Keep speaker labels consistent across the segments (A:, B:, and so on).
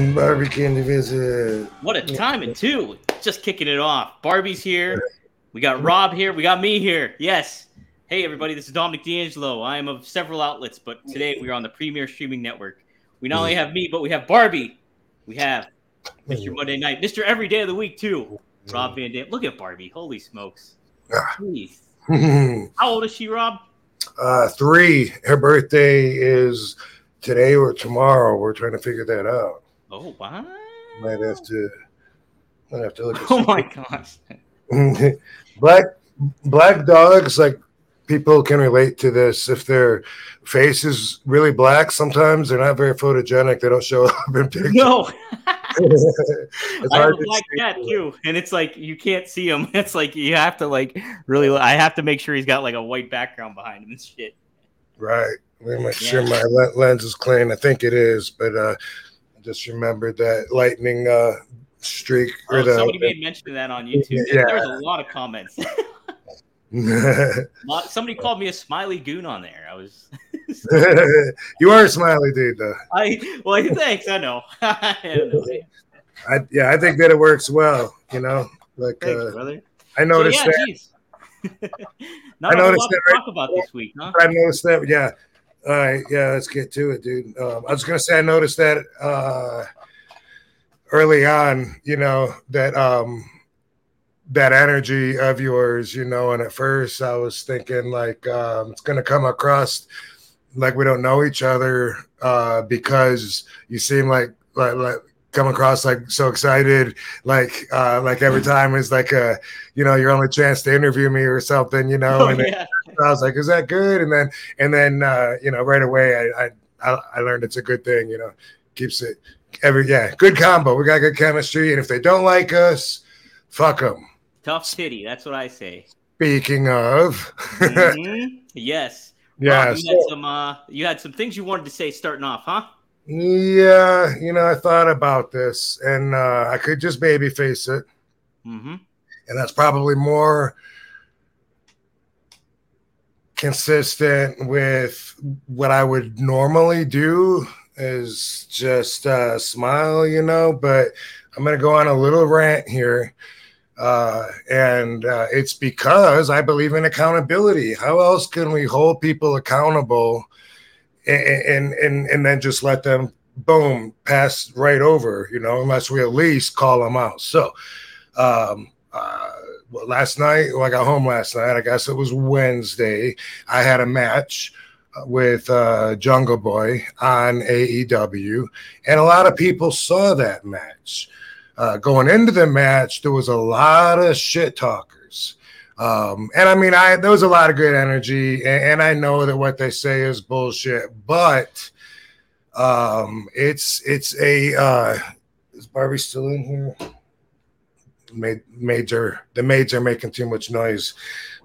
A: Dam!
B: Barbie Candy Visit.
C: What a timing too! Just kicking it off. Barbie's here. We got Rob here. We got me here. Yes. Hey everybody, this is Dominic DeAngelo. I am of several outlets, but today we are on the Premier Streaming Network. We not only have me, but we have Barbie. We have Mr. Monday Night, Mr. Every Day of the Week too. Rob Van Dam. Look at Barbie. Holy smokes.
B: Ah.
C: Jeez. How old is she, Rob?
B: uh, three. Her birthday is today or tomorrow. We're trying to figure that out.
C: Oh wow.
B: Might have to. Might have to look. At
C: Oh my gosh.
B: black black dogs like people can relate to this if their face is really black sometimes they're not very photogenic they don't show up in pictures
C: No.
B: it's
C: I have
B: hard
C: a black cat too, and it's like you can't see him. It's like you have to like really. I have to make sure he's got like a white background behind him and shit.
B: Right. Let me make
C: Yeah.
B: sure my lens is clean. I think it is, but uh, just remembered that lightning uh, streak.
C: Oh,
B: Or the,
C: somebody made mention of that on YouTube.
B: Yeah.
C: There was a lot of comments. Somebody called me a smiley goon on there. I was.
B: you are a smiley dude, though.
C: I well, thanks. I know. I know.
B: I, yeah, I think that it works well. You know, like
C: Thanks,
B: uh,
C: brother.
B: I
C: So,
B: noticed
C: yeah,
B: that. I noticed
C: lot
B: that,
C: to
B: right?
C: talk about this week, huh?
B: I noticed that. Yeah. All right. Yeah. Let's get to it, dude. Um, I was gonna say I noticed that uh, early on. You know that um, that energy of yours. You know, and at first I was thinking like um, it's gonna come across like we don't know each other uh, because you seem like like like come across like so excited like uh like every time is like a you know your only chance to interview me or something you know
C: Oh,
B: and
C: yeah.
B: I was like, "Is that good?" And then, and then, uh, you know, right away, I, I, I, learned it's a good thing. You know, keeps it every yeah, good combo. We got good chemistry, and if they don't like us, fuck them.
C: Tough city. That's what I say.
B: Speaking of,
C: Mhm. Yes.
B: yeah,
C: Rob, you had some. Uh, you had some things you wanted to say starting off, huh?
B: yeah, you know, I thought about this, and uh, I could just baby face it,
C: Mm-hmm.
B: and that's probably more consistent with what I would normally do is just uh, smile, you know. But I'm going to go on a little rant here. Uh, and uh, it's because I believe in accountability. How else can we hold people accountable and, and, and, then just let them, boom, pass right over, you know, unless we at least call them out. So, um, uh, last night, well, I got home last night. I guess it was Wednesday. I had a match uh, with uh, Jungle Boy on AEW, and a lot of people saw that match. Uh, going into the match, there was a lot of shit talkers. Um, and I mean, I there was a lot of good energy, and, and I know that what they say is bullshit, but um, it's it's a uh, is Barbie still in here? Ma- major the maids are making too much noise.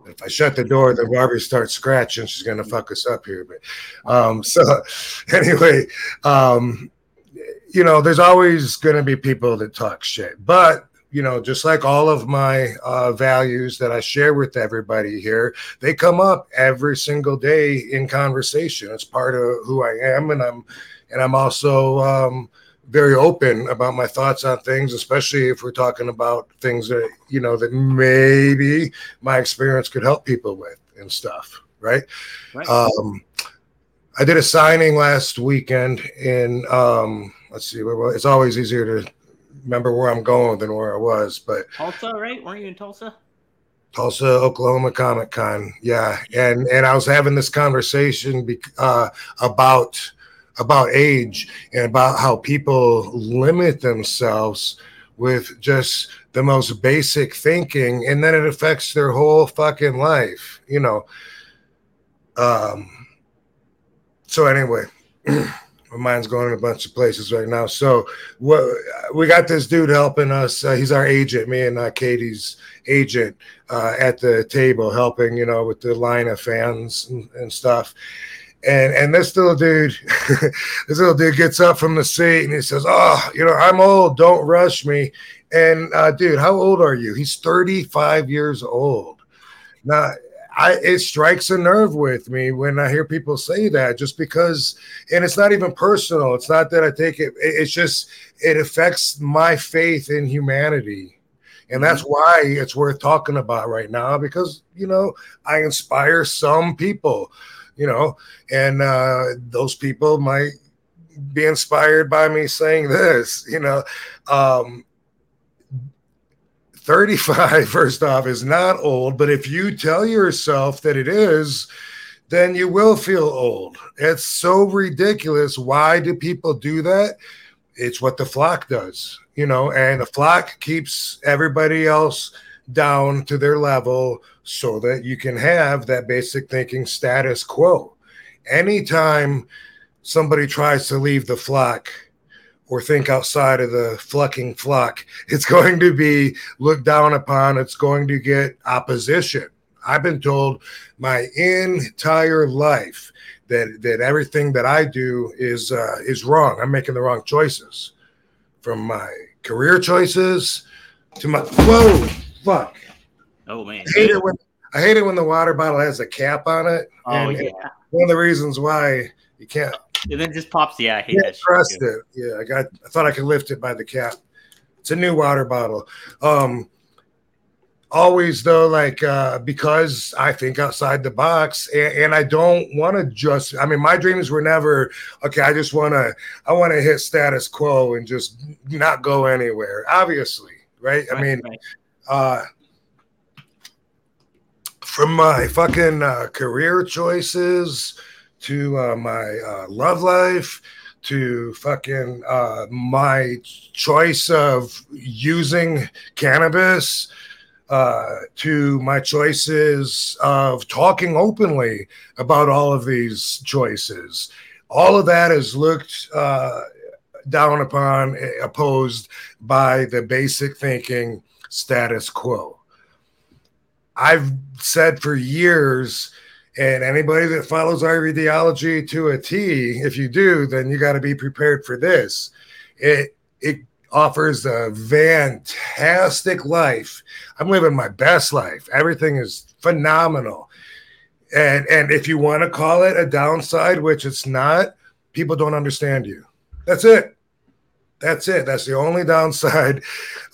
B: If i shut the door the barbie starts scratching. She's gonna fuck us up here but um so anyway um you know there's always gonna be people that talk shit but you know just like all of my uh values that i share with everybody here they come up every single day in conversation. It's part of who i am and i'm and i'm also um very open about my thoughts on things, especially if we're talking about things that you know that maybe my experience could help people with and stuff. Right.
C: Right.
B: Um, I did a signing last weekend in um, let's see, where it's always easier to remember where I'm going than where I was, but
C: Tulsa, right? Weren't you in Tulsa?
B: Tulsa, Oklahoma Comic Con. Yeah, and and I was having this conversation be, uh, about about age and about how people limit themselves with just the most basic thinking, and then it affects their whole fucking life. You know. Um. So anyway. My mind's going in a bunch of places right now. So, what we got this dude helping us. Uh, he's our agent, me and uh, Katie's agent uh, at the table helping, you know, with the line of fans and, and stuff. And and this little dude, this little dude gets up from the seat and he says, "Oh, you know, I'm old. Don't rush me." And uh, dude, how old are you? He's 35 years old. Now, I it strikes a nerve with me when I hear people say that, just because, and it's not even personal. It's not that I take it. it- It's just it affects my faith in humanity and that's why it's worth talking about right now because you know i inspire some people you know and uh those people might be inspired by me saying this you know um 35 first off is not old but if you tell yourself that it is then you will feel old. It's so ridiculous. Why do people do that? It's what the flock does, you know, and the flock keeps everybody else down to their level so that you can have that basic thinking status quo. Anytime somebody tries to leave the flock or think outside of the flucking flock, it's going to be looked down upon, it's going to get opposition. I've been told my entire life that that everything that I do is uh, is wrong. I'm making the wrong choices, from my career choices to my whoa fuck.
C: Oh man.
B: I hate it when I hate it when the water bottle has a cap on it.
C: Oh
B: and,
C: yeah.
B: one of the reasons why you can't
C: And then just pops. Yeah, I hate that.
B: trust it. Yeah, I got. I thought I could lift it by the cap. It's a new water bottle. Um, always though, like uh, because I think outside the box, and, and I don't want to just. I mean, my dreams were never okay. I just want to. I want to hit status quo and just not go anywhere. Obviously, right? I mean,
C: right.
B: Uh from my fucking uh, career choices to uh, my uh, love life to fucking uh, my choice of using cannabis uh, to my choices of talking openly about all of these choices. All of that is looked down upon eh, opposed by the basic thinking status quo I've said for years, and anybody that follows our ideology to a T, if you do, then you got to be prepared for this. It it offers a fantastic life. I'm living my best life. Everything is phenomenal. And and if you want to call it a downside, which it's not, people don't understand you. That's it. That's it. That's the only downside.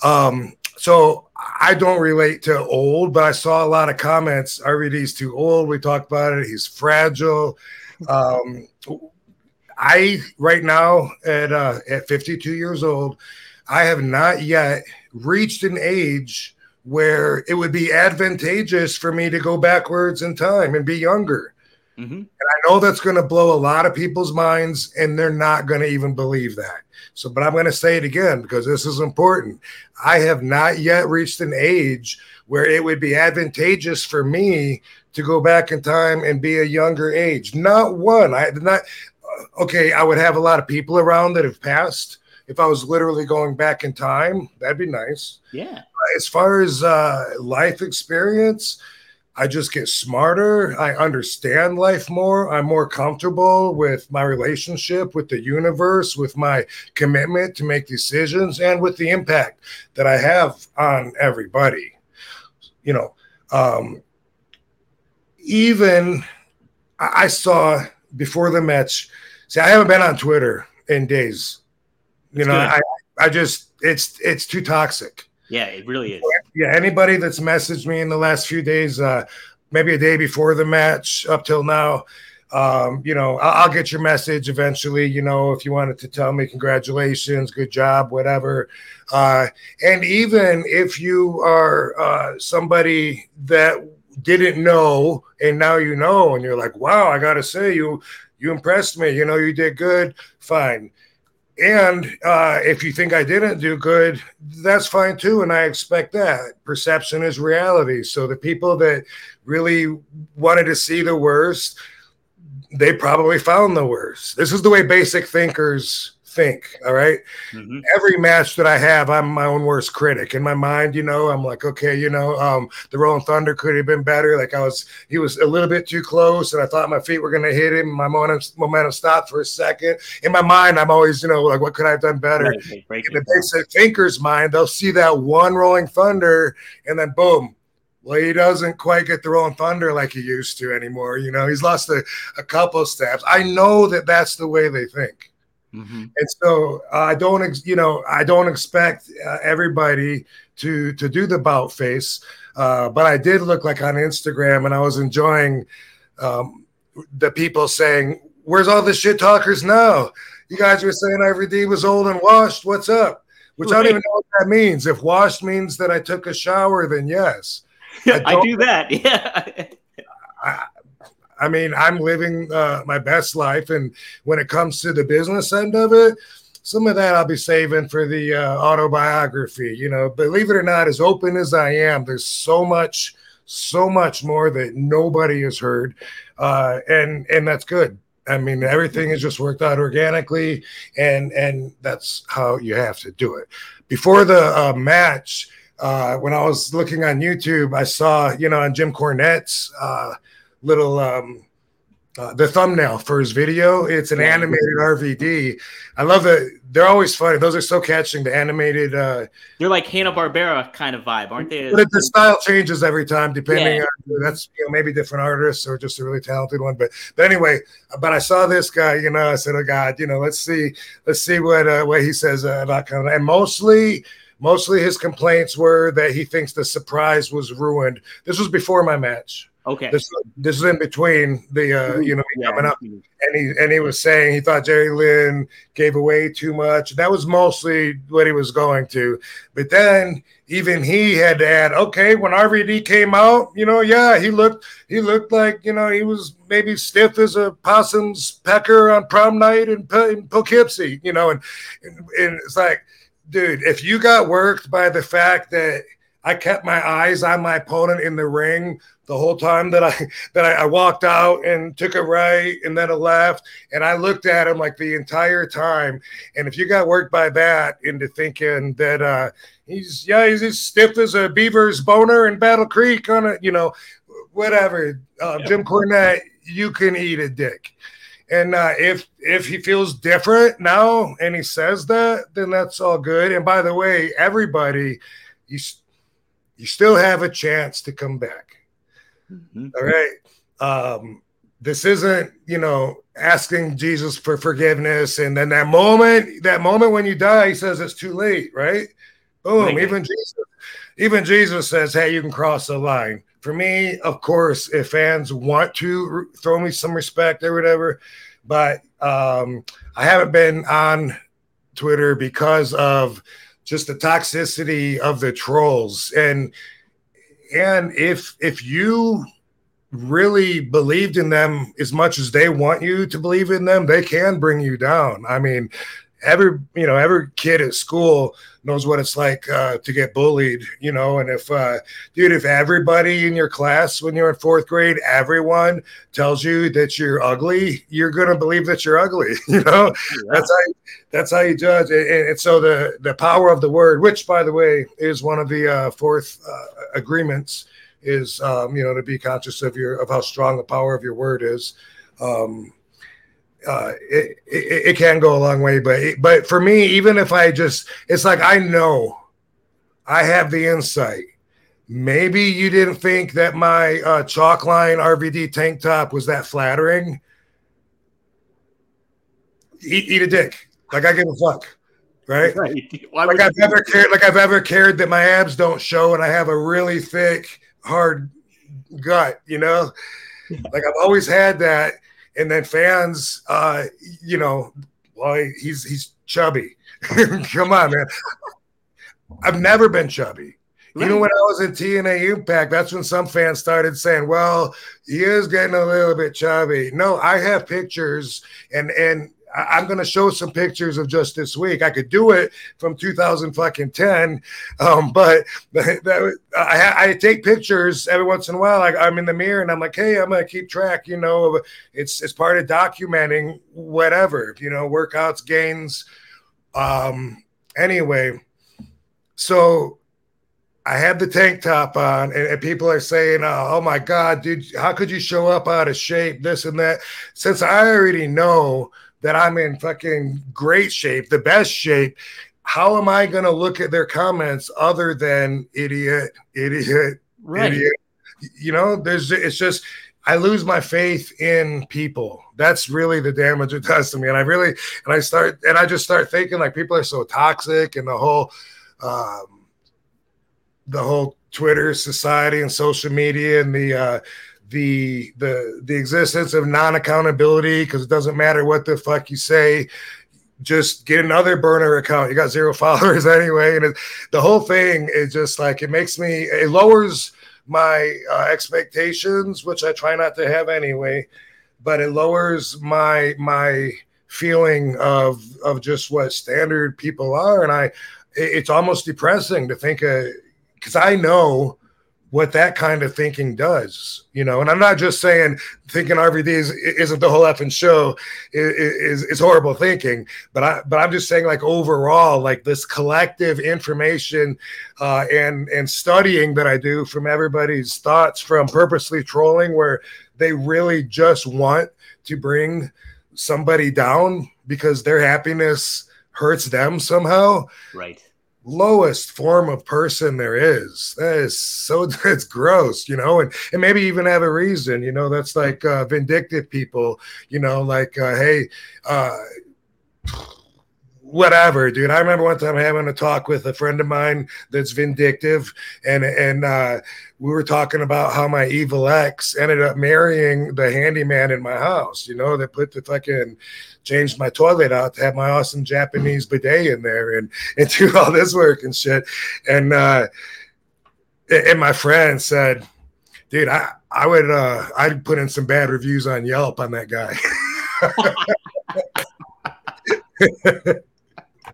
B: Um, so I don't relate to old, but I saw a lot of comments. RVD's too old. We talked about it. He's fragile. Um, I right now at uh, at 52 years old, I have not yet reached an age where it would be advantageous for me to go backwards in time and be younger.
C: Mhm.
B: I know that's going to blow a lot of people's minds, and they're not going to even believe that. So, but I'm going to say it again because this is important. I have not yet reached an age where it would be advantageous for me to go back in time and be a younger age. Not one. I did not. uh, Okay, I would have a lot of people around that have passed. If I was literally going back in time, that'd be nice
C: Yeah.
B: as far as uh, life experience, I just get smarter. I understand life more. I'm more comfortable with my relationship with the universe, with my commitment to make decisions, and with the impact that I have on everybody. You know, um, even I, saw before the match. See, I haven't been on Twitter in days. You know, I I just it's it's too toxic.
C: Yeah, it really is.
B: Yeah, anybody that's messaged me in the last few days, uh, maybe a day before the match up till now, um, you know, I'll, I'll, get your message eventually. You know, if you wanted to tell me congratulations, good job, whatever. Uh, and even if you are uh, somebody that didn't know and now you know, and you're like, wow, I got to say, you you impressed me. You know, you did good. Fine. And uh, if you think I didn't do good, that's fine too. And I expect that. Perception is reality. So the people that really wanted to see the worst, they probably found the worst. This is the way basic thinkers think. All right? mm-hmm. Every match that I have, I'm my own worst critic. In my mind, you know, I'm like, okay, you know, um, the Rolling Thunder could have been better. Like I was, he was a little bit too close, and I thought my feet were going to hit him. My momentum, momentum stopped for a second. In my mind, I'm always, you know, like, what could I have done better? Right, right, In the basic thinker's mind, they'll see that one Rolling Thunder, and then boom, well, he doesn't quite get the rolling thunder like he used to anymore. You know, he's lost a, a couple steps. I know that that's the way they think. Mm-hmm. And so uh, I don't, ex- you know, I don't expect uh, everybody to to do the bout face, uh, but I did look like on Instagram, and I was enjoying um, the people saying, "Where's all the shit talkers now? You guys were saying RVD was old and washed. What's up?" Which right. I don't even know what that means. If washed means that I took a shower, then yes.
C: I, I do that. Yeah.
B: I, I mean, I'm living uh, my best life, and when it comes to the business end of it, some of that I'll be saving for the uh, autobiography. You know, believe it or not, as open as I am, there's so much, so much more that nobody has heard, uh, and and that's good. I mean, everything has just worked out organically, and and that's how you have to do it. Before the uh, match, uh, when I was looking on YouTube, I saw, you know, on Jim Cornette's uh, little um, uh, the thumbnail for his video. It's an animated RVD. I love that. They're always funny. Those are so catching. The animated. Uh,
C: They're like Hanna Barbera kind of vibe, aren't they?
B: But the style changes every time, depending yeah. on that's you know maybe different artists or just a really talented one. But but anyway, but I saw this guy. You know, I said, oh God, you know, let's see, let's see what uh, what he says uh, about kind of, and mostly Mostly his complaints were that he thinks the surprise was ruined. This was before my match.
C: Okay.
B: This, this is in between the uh, you know yeah. coming up, and he and he was saying he thought Jerry Lynn gave away too much. That was mostly what he was going to. But then even he had to add, okay, when RVD came out, you know, yeah, he looked he looked like you know he was maybe stiff as a possum's pecker on prom night in, in Poughkeepsie, you know, and, and and it's like dude, if you got worked by the fact that I kept my eyes on my opponent in the ring the whole time that I that I, I, walked out and took a right and then a left, and I looked at him like the entire time. And if you got worked by that into thinking that uh, he's yeah he's as stiff as a beaver's boner in Battle Creek on a you know whatever, uh, yeah. Jim Cornette, you can eat a dick. And uh, if if he feels different now and he says that, then that's all good. And by the way, everybody, you you still have a chance to come back. Mm-hmm. All right. Um, this isn't, you know, asking Jesus for forgiveness, and then that moment, that moment when you die, he says it's too late, right? Boom. Even Jesus, even Jesus says, "Hey, you can cross the line." For me, of course, if fans want to throw me some respect or whatever, but um, I haven't been on Twitter because of just the toxicity of the trolls and and if if you really believed in them as much as they want you to believe in them they can bring you down. I mean every you know every kid at school knows what it's like uh, to get bullied you know and if uh, dude if everybody in your class when you're in fourth grade everyone tells you that you're ugly you're gonna believe that you're ugly you know yeah. that's how you, that's how you judge and, and, so the the power of the word which by the way is one of the uh, fourth uh, agreements is um, you know to be conscious of your of how strong the power of your word is um, uh, it, it, it can go a long way. But it, but for me, even if I just, it's like I know, I have the insight. Maybe you didn't think that my uh, chalk line RVD tank top was that flattering. Eat, eat a dick. Like I give a fuck. right?
C: Right.
B: Like I've ever cared, like I've ever cared that my abs don't show and I have a really thick, hard gut, you know? Like I've always had that. And then fans, uh, you know, well, he's he's chubby. Come on, man. I've never been chubby. Even when I was in TNA Impact, that's when some fans started saying, "Well, he is getting a little bit chubby." No, I have pictures, and and I- I'm going to show some pictures of just this week. I could do it from 2010, um, but that, I, I take pictures every once in a while. Like I'm in the mirror and I'm like, "Hey, I'm going to keep track." You know, it's it's part of documenting whatever you know, workouts, gains. Um, anyway, so I had the tank top on, and, and people are saying, "Oh my God, dude, how could you show up out of shape? This and that." Since I already know that I'm in fucking great shape, the best shape, how am I going to look at their comments other than idiot, idiot,
C: right?
B: idiot? You know, there's it's just I lose my faith in people. That's really the damage it does to me. And I really and I start and I just start thinking like people are so toxic and the whole um the whole Twitter society and social media and the uh the the the existence of non-accountability because it doesn't matter what the fuck you say. Just get another burner account. You got zero followers anyway. And it, the whole thing is just like it makes me it lowers my uh, expectations which i try not to have anyway but it lowers my my feeling of of just what standard people are. And i it- it's almost depressing to think because i know what that kind of thinking does, you know. And I'm not just saying thinking RVD is, isn't the whole effing show is, is horrible thinking, but I but I'm just saying like overall, like this collective information uh, and and studying that I do from everybody's thoughts from purposely trolling, where they really just want to bring somebody down because their happiness hurts them somehow
C: Right.
B: Lowest form of person there is. That is so that's gross, you know, and and maybe even have a reason, you know. That's like uh, vindictive people, you know, like uh, hey, uh, whatever, dude. I remember one time having a talk with a friend of mine that's vindictive, and and uh, we were talking about how my evil ex ended up marrying the handyman in my house, you know, that put the fucking changed my toilet out to have my awesome Japanese bidet in there and and do all this work and shit. And uh and my friend said, dude, I I would uh I'd put in some bad reviews on Yelp on that guy.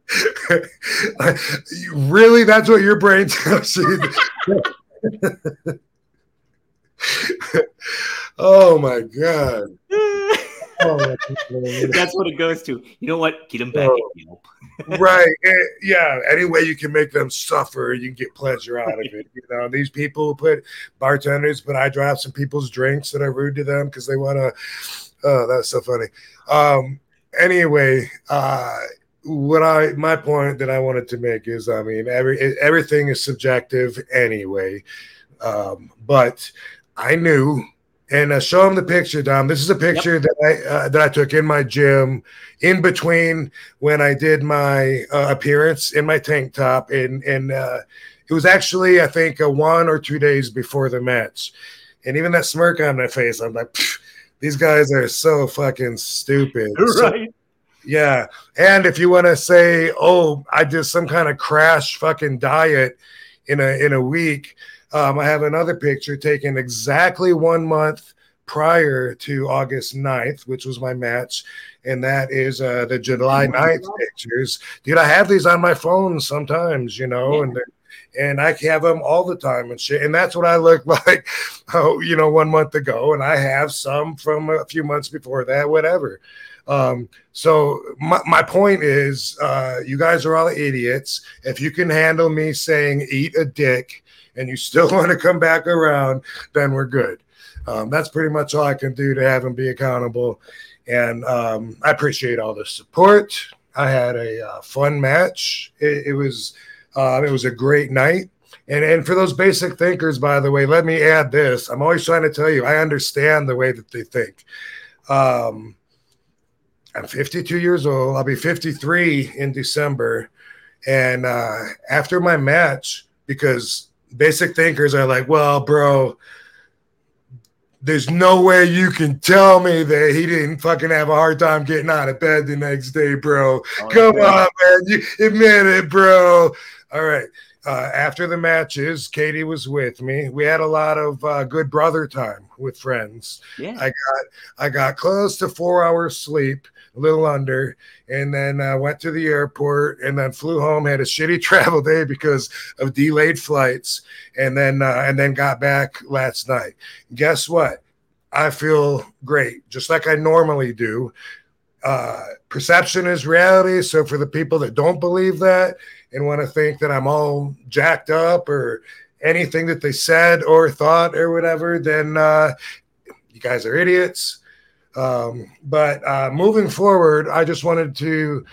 B: really that's what your brain tells you oh my god oh, my
C: That's what it goes to. You know what? Get them back.
B: Oh. right. eh, yeah. Any way you can make them suffer, you can get pleasure out of it. You know, these people who put bartenders put eye drops in people's drinks that are rude to them because they want to. Oh, that's so funny. Um. Anyway, uh, what I my point that I wanted to make is, I mean, every everything is subjective anyway. Um, but I knew and uh, show him the picture, Dom. This is a picture that I uh, that I took in my gym in between when I did my uh, appearance in my tank top, and and uh, it was actually I think one or two days before the match, and even that smirk on my face, I'm like, these guys are so fucking stupid. So-
C: Right.
B: Yeah. And if you want to say, oh, I did some kind of crash fucking diet in a in a week, um, I have another picture taken exactly one month prior to August 9th, which was my match. And that is uh, the July 9th pictures. Dude, I have these on my phone sometimes, you know, and they're- and I have them all the time and shit. And that's what I look like, oh, you know, one month ago. And I have some from a few months before that, whatever. Um, so my, my point is, uh, you guys are all idiots. If you can handle me saying eat a dick and you still want to come back around, then we're good. Um, that's pretty much all I can do to have him be accountable. And um, I appreciate all the support. I had a uh, fun match. It, it was uh, it was a great night. And and for those basic thinkers, by the way, let me add this. I'm always trying to tell you, I understand the way that they think. Um, I'm 52 years old. I'll be 53 in December. And uh, after my match, because basic thinkers are like, well, bro, there's no way you can tell me that he didn't fucking have a hard time getting out of bed the next day, bro.
C: Oh,
B: Come
C: yeah.
B: on, man. You admit it, bro. All right. Uh, after the matches, Katie was with me. We had a lot of uh, good brother time with friends.
C: Yeah.
B: I got I got close to four hours sleep, a little under, and then uh, went to the airport and then flew home. Had a shitty travel day because of delayed flights, and then uh, and then got back last night. Guess what? I feel great, just like I normally do. Uh, perception is reality. So for the people that don't believe that and want to think that I'm all jacked up or anything that they said or thought or whatever, then uh, you guys are idiots. Um, but uh, moving forward, I just wanted to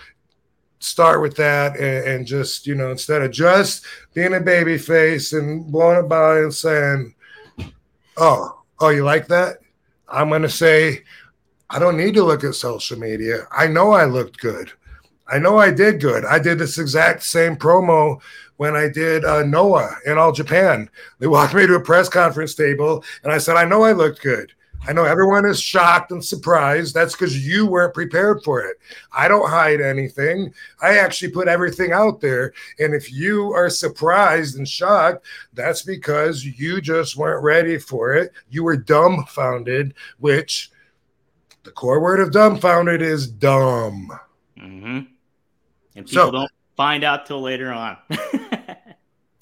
B: start with that and, and just, you know, instead of just being a baby face and blowing it by and saying, oh, oh, you like that? I'm going to say, I don't need to look at social media. I know I looked good. I know I did good. I did this exact same promo when I did uh, Noah in All Japan. They walked me to a press conference table and I said, I know I looked good. I know everyone is shocked and surprised. That's because you weren't prepared for it. I don't hide anything. I actually put everything out there. And if you are surprised and shocked, that's because you just weren't ready for it. You were dumbfounded, which the core word of dumbfounded is dumb.
C: hmm And people
B: So-
C: don't find out till later on.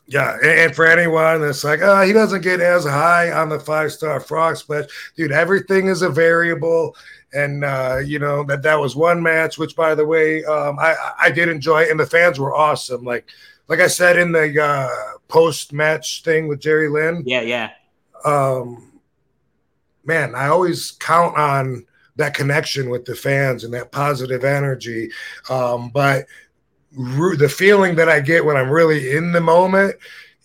B: Yeah, and, for anyone that's like, oh, he doesn't get as high on the five star frog splash, dude. Everything is a variable, and uh, you know that that was one match. Which, by the way, um, I I did enjoy, and the fans were awesome. Like like I said in the uh, post match thing with Jerry Lynn,
C: yeah, yeah.
B: um, man, I always count on that connection with the fans and that positive energy. Um, but the feeling that I get when I'm really in the moment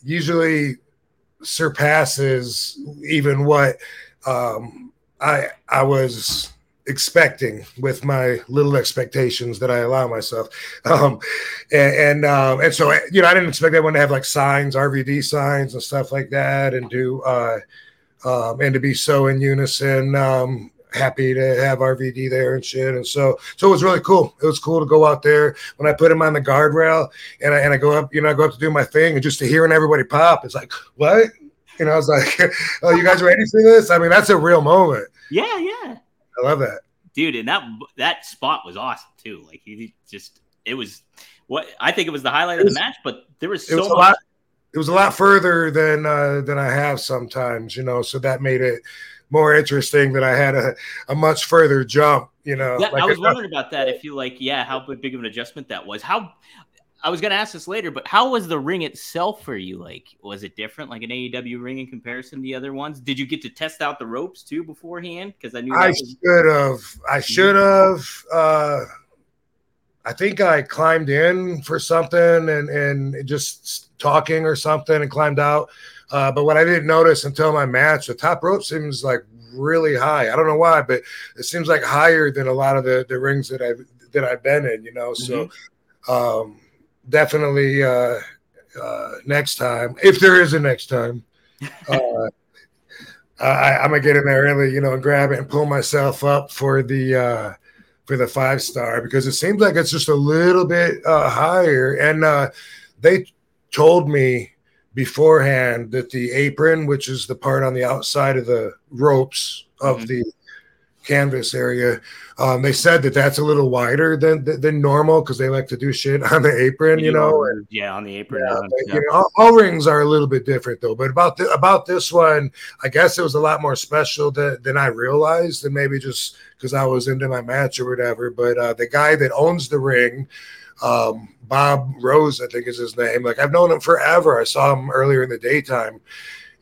B: usually surpasses even what um, I I was expecting with my little expectations that I allow myself. Um, and and, um, and so you know I didn't expect everyone to have like signs, RVD signs and stuff like that, and do uh, um, and to be so in unison. Um, happy to have RVD there and shit. And so, so it was really cool. It was cool to go out there when I put him on the guardrail and I, and I go up, you know, I go up to do my thing and just to hearing everybody pop, it's like, what? You know, I was like, oh, you guys ready for this? I mean, that's a real moment.
C: Yeah, yeah.
B: I love that.
C: Dude, and that that spot was awesome too. Like he just it was what I think it was the highlight of the match, but there was
B: It was
C: so much
B: lot. It was a lot further than uh, than I have sometimes, you know. So that made it more interesting that I had a, a much further jump, you know.
C: Yeah,
B: Like
C: I was
B: it-
C: wondering about that. If you like, yeah, how big of an adjustment that was. How I was gonna ask this later, but how was the ring itself for you? Like, was it different, like an AEW ring in comparison to the other ones? Did you get to test out the ropes too beforehand? Because I knew
B: I
C: was,
B: should have. I should have. Uh, I think I climbed in for something and and just talking or something and climbed out. Uh, but what I didn't notice until my match, the top rope seems like really high. I don't know why, but it seems like higher than a lot of the the rings that I've that I've been in. You know, so um, definitely uh, uh, next time, if there is a next time. Uh, I, I'm gonna get in there early, you know, and grab it and pull myself up for the uh, for the five star because it seems like it's just a little bit uh, higher. And uh, they told me beforehand that the apron, which is the part on the outside of the ropes of
C: Mhm.
B: the canvas area, um, they said that that's a little wider than than, than normal because they like to do shit on the apron, you know. and-
C: yeah, on the apron.
B: yeah, but,
C: yeah.
B: you know, all, all rings are a little bit different though. But about the, about this one, I guess it was a lot more special than, than I realized, and maybe just because I was into my match or whatever. But uh, the guy that owns the ring, um, Bob Rose, I think is his name. Like I've known him forever. I saw him earlier in the daytime,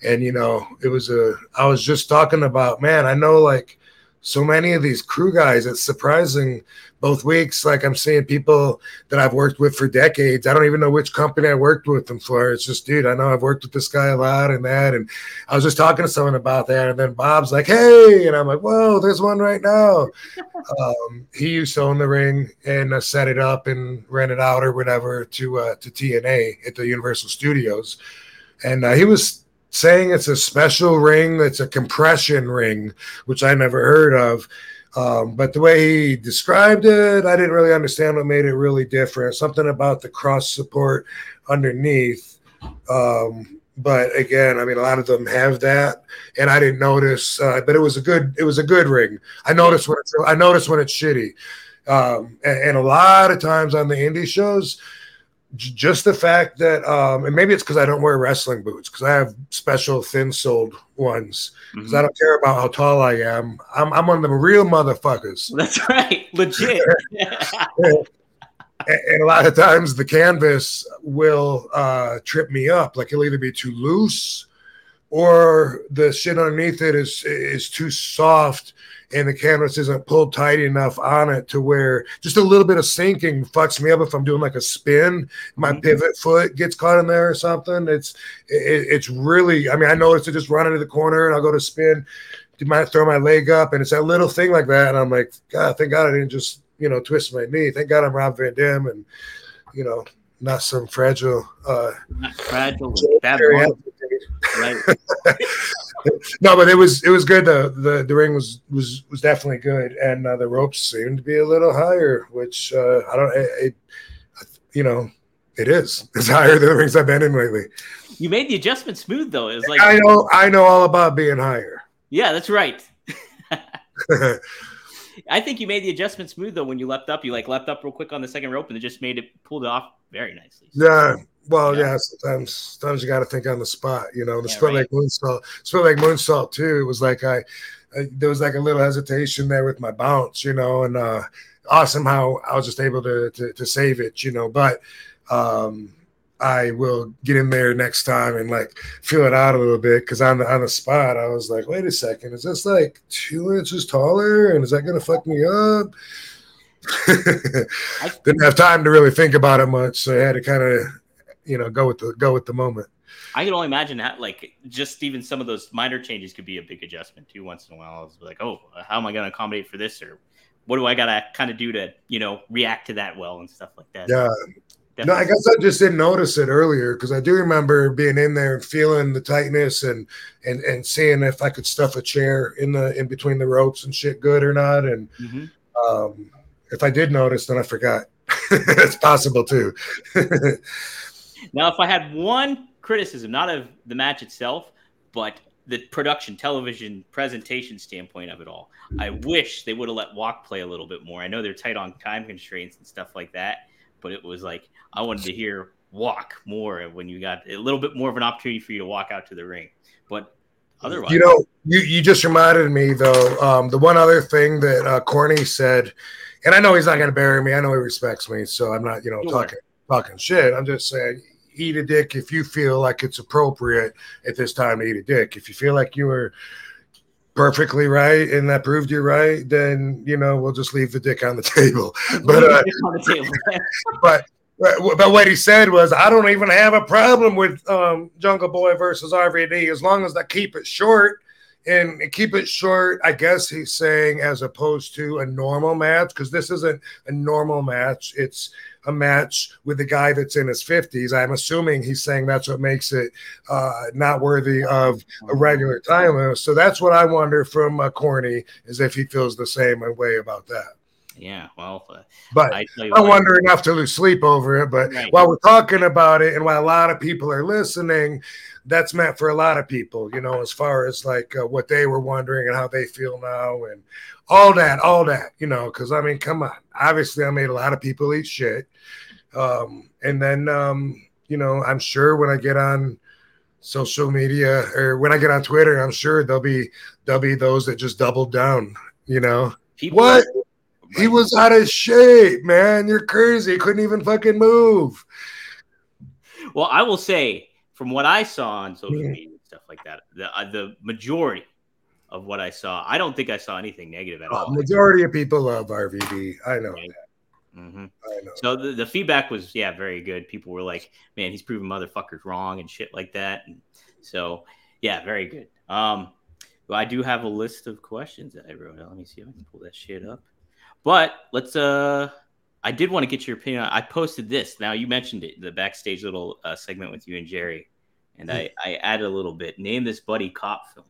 B: and you know, it was a. I was just talking about, man. I know like so many of these crew guys. It's surprising both weeks. Like I'm seeing people that I've worked with for decades. I don't even know which company I worked with them for. It's just, dude, I know I've worked with this guy a lot and that. And I was just talking to someone about that. And then Bob's like, hey. And I'm like, whoa, there's one right now. um, he used to own the ring and uh, set it up and rent it out or whatever to uh, to TNA at the Universal Studios. And uh, he was saying it's a special ring that's a compression ring, which I never heard of. Um, but the way he described it, I didn't really understand what made it really different. Something about the cross support underneath. Um, but again, I mean, a lot of them have that, and I didn't notice. Uh, but it was a good, it was a good ring. I noticed when it's, I noticed when it's shitty, um, and, and a lot of times on the indie shows, just the fact that, um, and maybe it's because I don't wear wrestling boots because I have special thin soled ones because I don't care about how tall I am. I'm, I'm one of them real motherfuckers.
C: That's right. Legit.
B: and, and a lot of times the canvas will uh, trip me up. Like it'll either be too loose or the shit underneath it is is too soft and the canvas isn't pulled tight enough on it to where just a little bit of sinking fucks me up if I'm doing like a spin. My
C: Mhm.
B: pivot foot gets caught in there or something. It's it, it's really. I mean, I noticed to just run into the corner and I'll go to spin, do my throw my leg up, and it's that little thing like that, and I'm like, God, thank God I didn't just you know twist my knee. Thank God I'm Rob Van Dam and you know not some fragile. uh
C: Not fragile. Bad
B: Jerry
C: right.
B: no, but it was it was good. The the, the ring was was was definitely good, and uh, the ropes seemed to be a little higher, which uh, I don't. It, it, you know, it is. It's higher than the rings I've been in lately.
C: You made the adjustment smooth though. It was like,
B: I know. I know all about being higher.
C: yeah, that's right. I think you made the adjustment smooth though when you leapt up. You like leapt up real quick on the second rope and it just made it pulled it off very nicely.
B: yeah. Well,
C: Yeah.
B: yeah. Sometimes, sometimes you got to think on the spot. You know, the
C: Yeah,
B: split
C: right.
B: like moonsault, like moonsault too. It was like I, I, there was like a little hesitation there with my bounce. You know, and uh awesome how I was just able to to, to save it. You know, but um I will get in there next time and like feel it out a little bit because on the on the spot I was like, wait a second, is this like two inches taller and is that gonna fuck me up? Didn't have time to really think about it much, so I had to kind of, you know, go with the go with the moment.
C: I can only imagine that like just even some of those minor changes could be a big adjustment too. Once in a while, it's like, oh, how am I going to accommodate for this, or what do I got to kind of do to you know react to that well and stuff like that.
B: Yeah, no, I guess I just didn't notice it earlier because I do remember being in there and feeling the tightness and and and seeing if I could stuff a chair in the in between the ropes and shit good or not. And
C: Mhm.
B: um, if I did notice, then I forgot. it's possible too.
C: Now, if I had one criticism, not of the match itself, but the production, television presentation standpoint of it all, I wish they would have let Walk play a little bit more. I know they're tight on time constraints and stuff like that, but it was like I wanted to hear Walk more when you got a little bit more of an opportunity for you to walk out to the ring. But otherwise,
B: You know, you, you just reminded me though. Um, the one other thing that uh, Corny said, and I know he's not going to bury me. I know he respects me, so I'm not, you know,
C: Sure.
B: talking talking shit. I'm just saying, eat a dick if you feel like it's appropriate at this time to eat a dick. If you feel like you were perfectly right and that proved you're right, then you know we'll just leave the dick on the table. But uh,
C: the table.
B: but but what he said was, I don't even have a problem with um, Jungle Boy versus RVD as long as I keep it short. And keep it short, I guess he's saying, as opposed to a normal match, because this isn't a normal match. It's a match with a guy that's in his 50s. I'm assuming he's saying that's what makes it uh, not worthy of a regular limit. So that's what I wonder from uh, Corny, is if he feels the same way about that.
C: Yeah, well, uh,
B: But
C: I
B: I
C: what,
B: wonder enough to lose sleep over it. But
C: Right.
B: while we're talking about it and while a lot of people are listening, that's meant for a lot of people, you know, as far as like uh, what they were wondering and how they feel now and all that, all that, you know, because I mean, come on. Obviously, I made a lot of people eat shit. Um, and then, um, you know, I'm sure when I get on social media or when I get on Twitter, I'm sure there'll be there'll be those that just double down, you know.
C: people
B: What? He was out of shape, man. You're crazy. He couldn't even fucking move.
C: Well, I will say, from what I saw on social media and stuff like that, the uh, the majority, of what I saw. I don't think I saw anything negative at
B: Uh,
C: all.
B: majority of people love RVD. I know
C: Right.
B: that.
C: hmm
B: I know.
C: So the, the feedback was yeah very good. People were like, man, he's proving motherfuckers wrong and shit like that. And so yeah, very good. Um, well, I do have a list of questions that I wrote. Let me see if I can pull that shit up. But let's uh. I did want to get your opinion. I posted this. Now you mentioned it, the backstage little uh, segment with you and Jerry, and I, I added a little bit. Name this buddy cop film.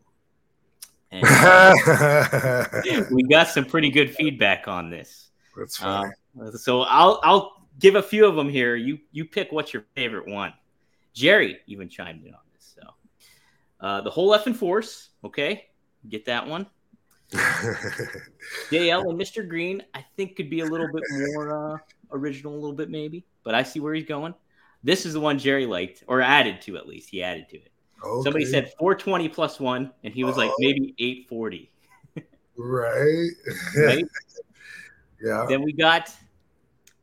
C: And we got some pretty good feedback on this.
B: That's funny.
C: Um, so I'll I'll give a few of them here. You you pick what's your favorite one. Jerry even chimed in on this. So uh, the whole effing force. Okay, get that one. JL and Mr. Green, I think could be a little bit more uh, original, a little bit maybe, but I see where he's going. This is the one Jerry liked or added to at least. He added to it. Somebody said 420 plus one, and he was like
B: Oh.
C: maybe 840.
B: right.
C: Right?
B: yeah.
C: then we got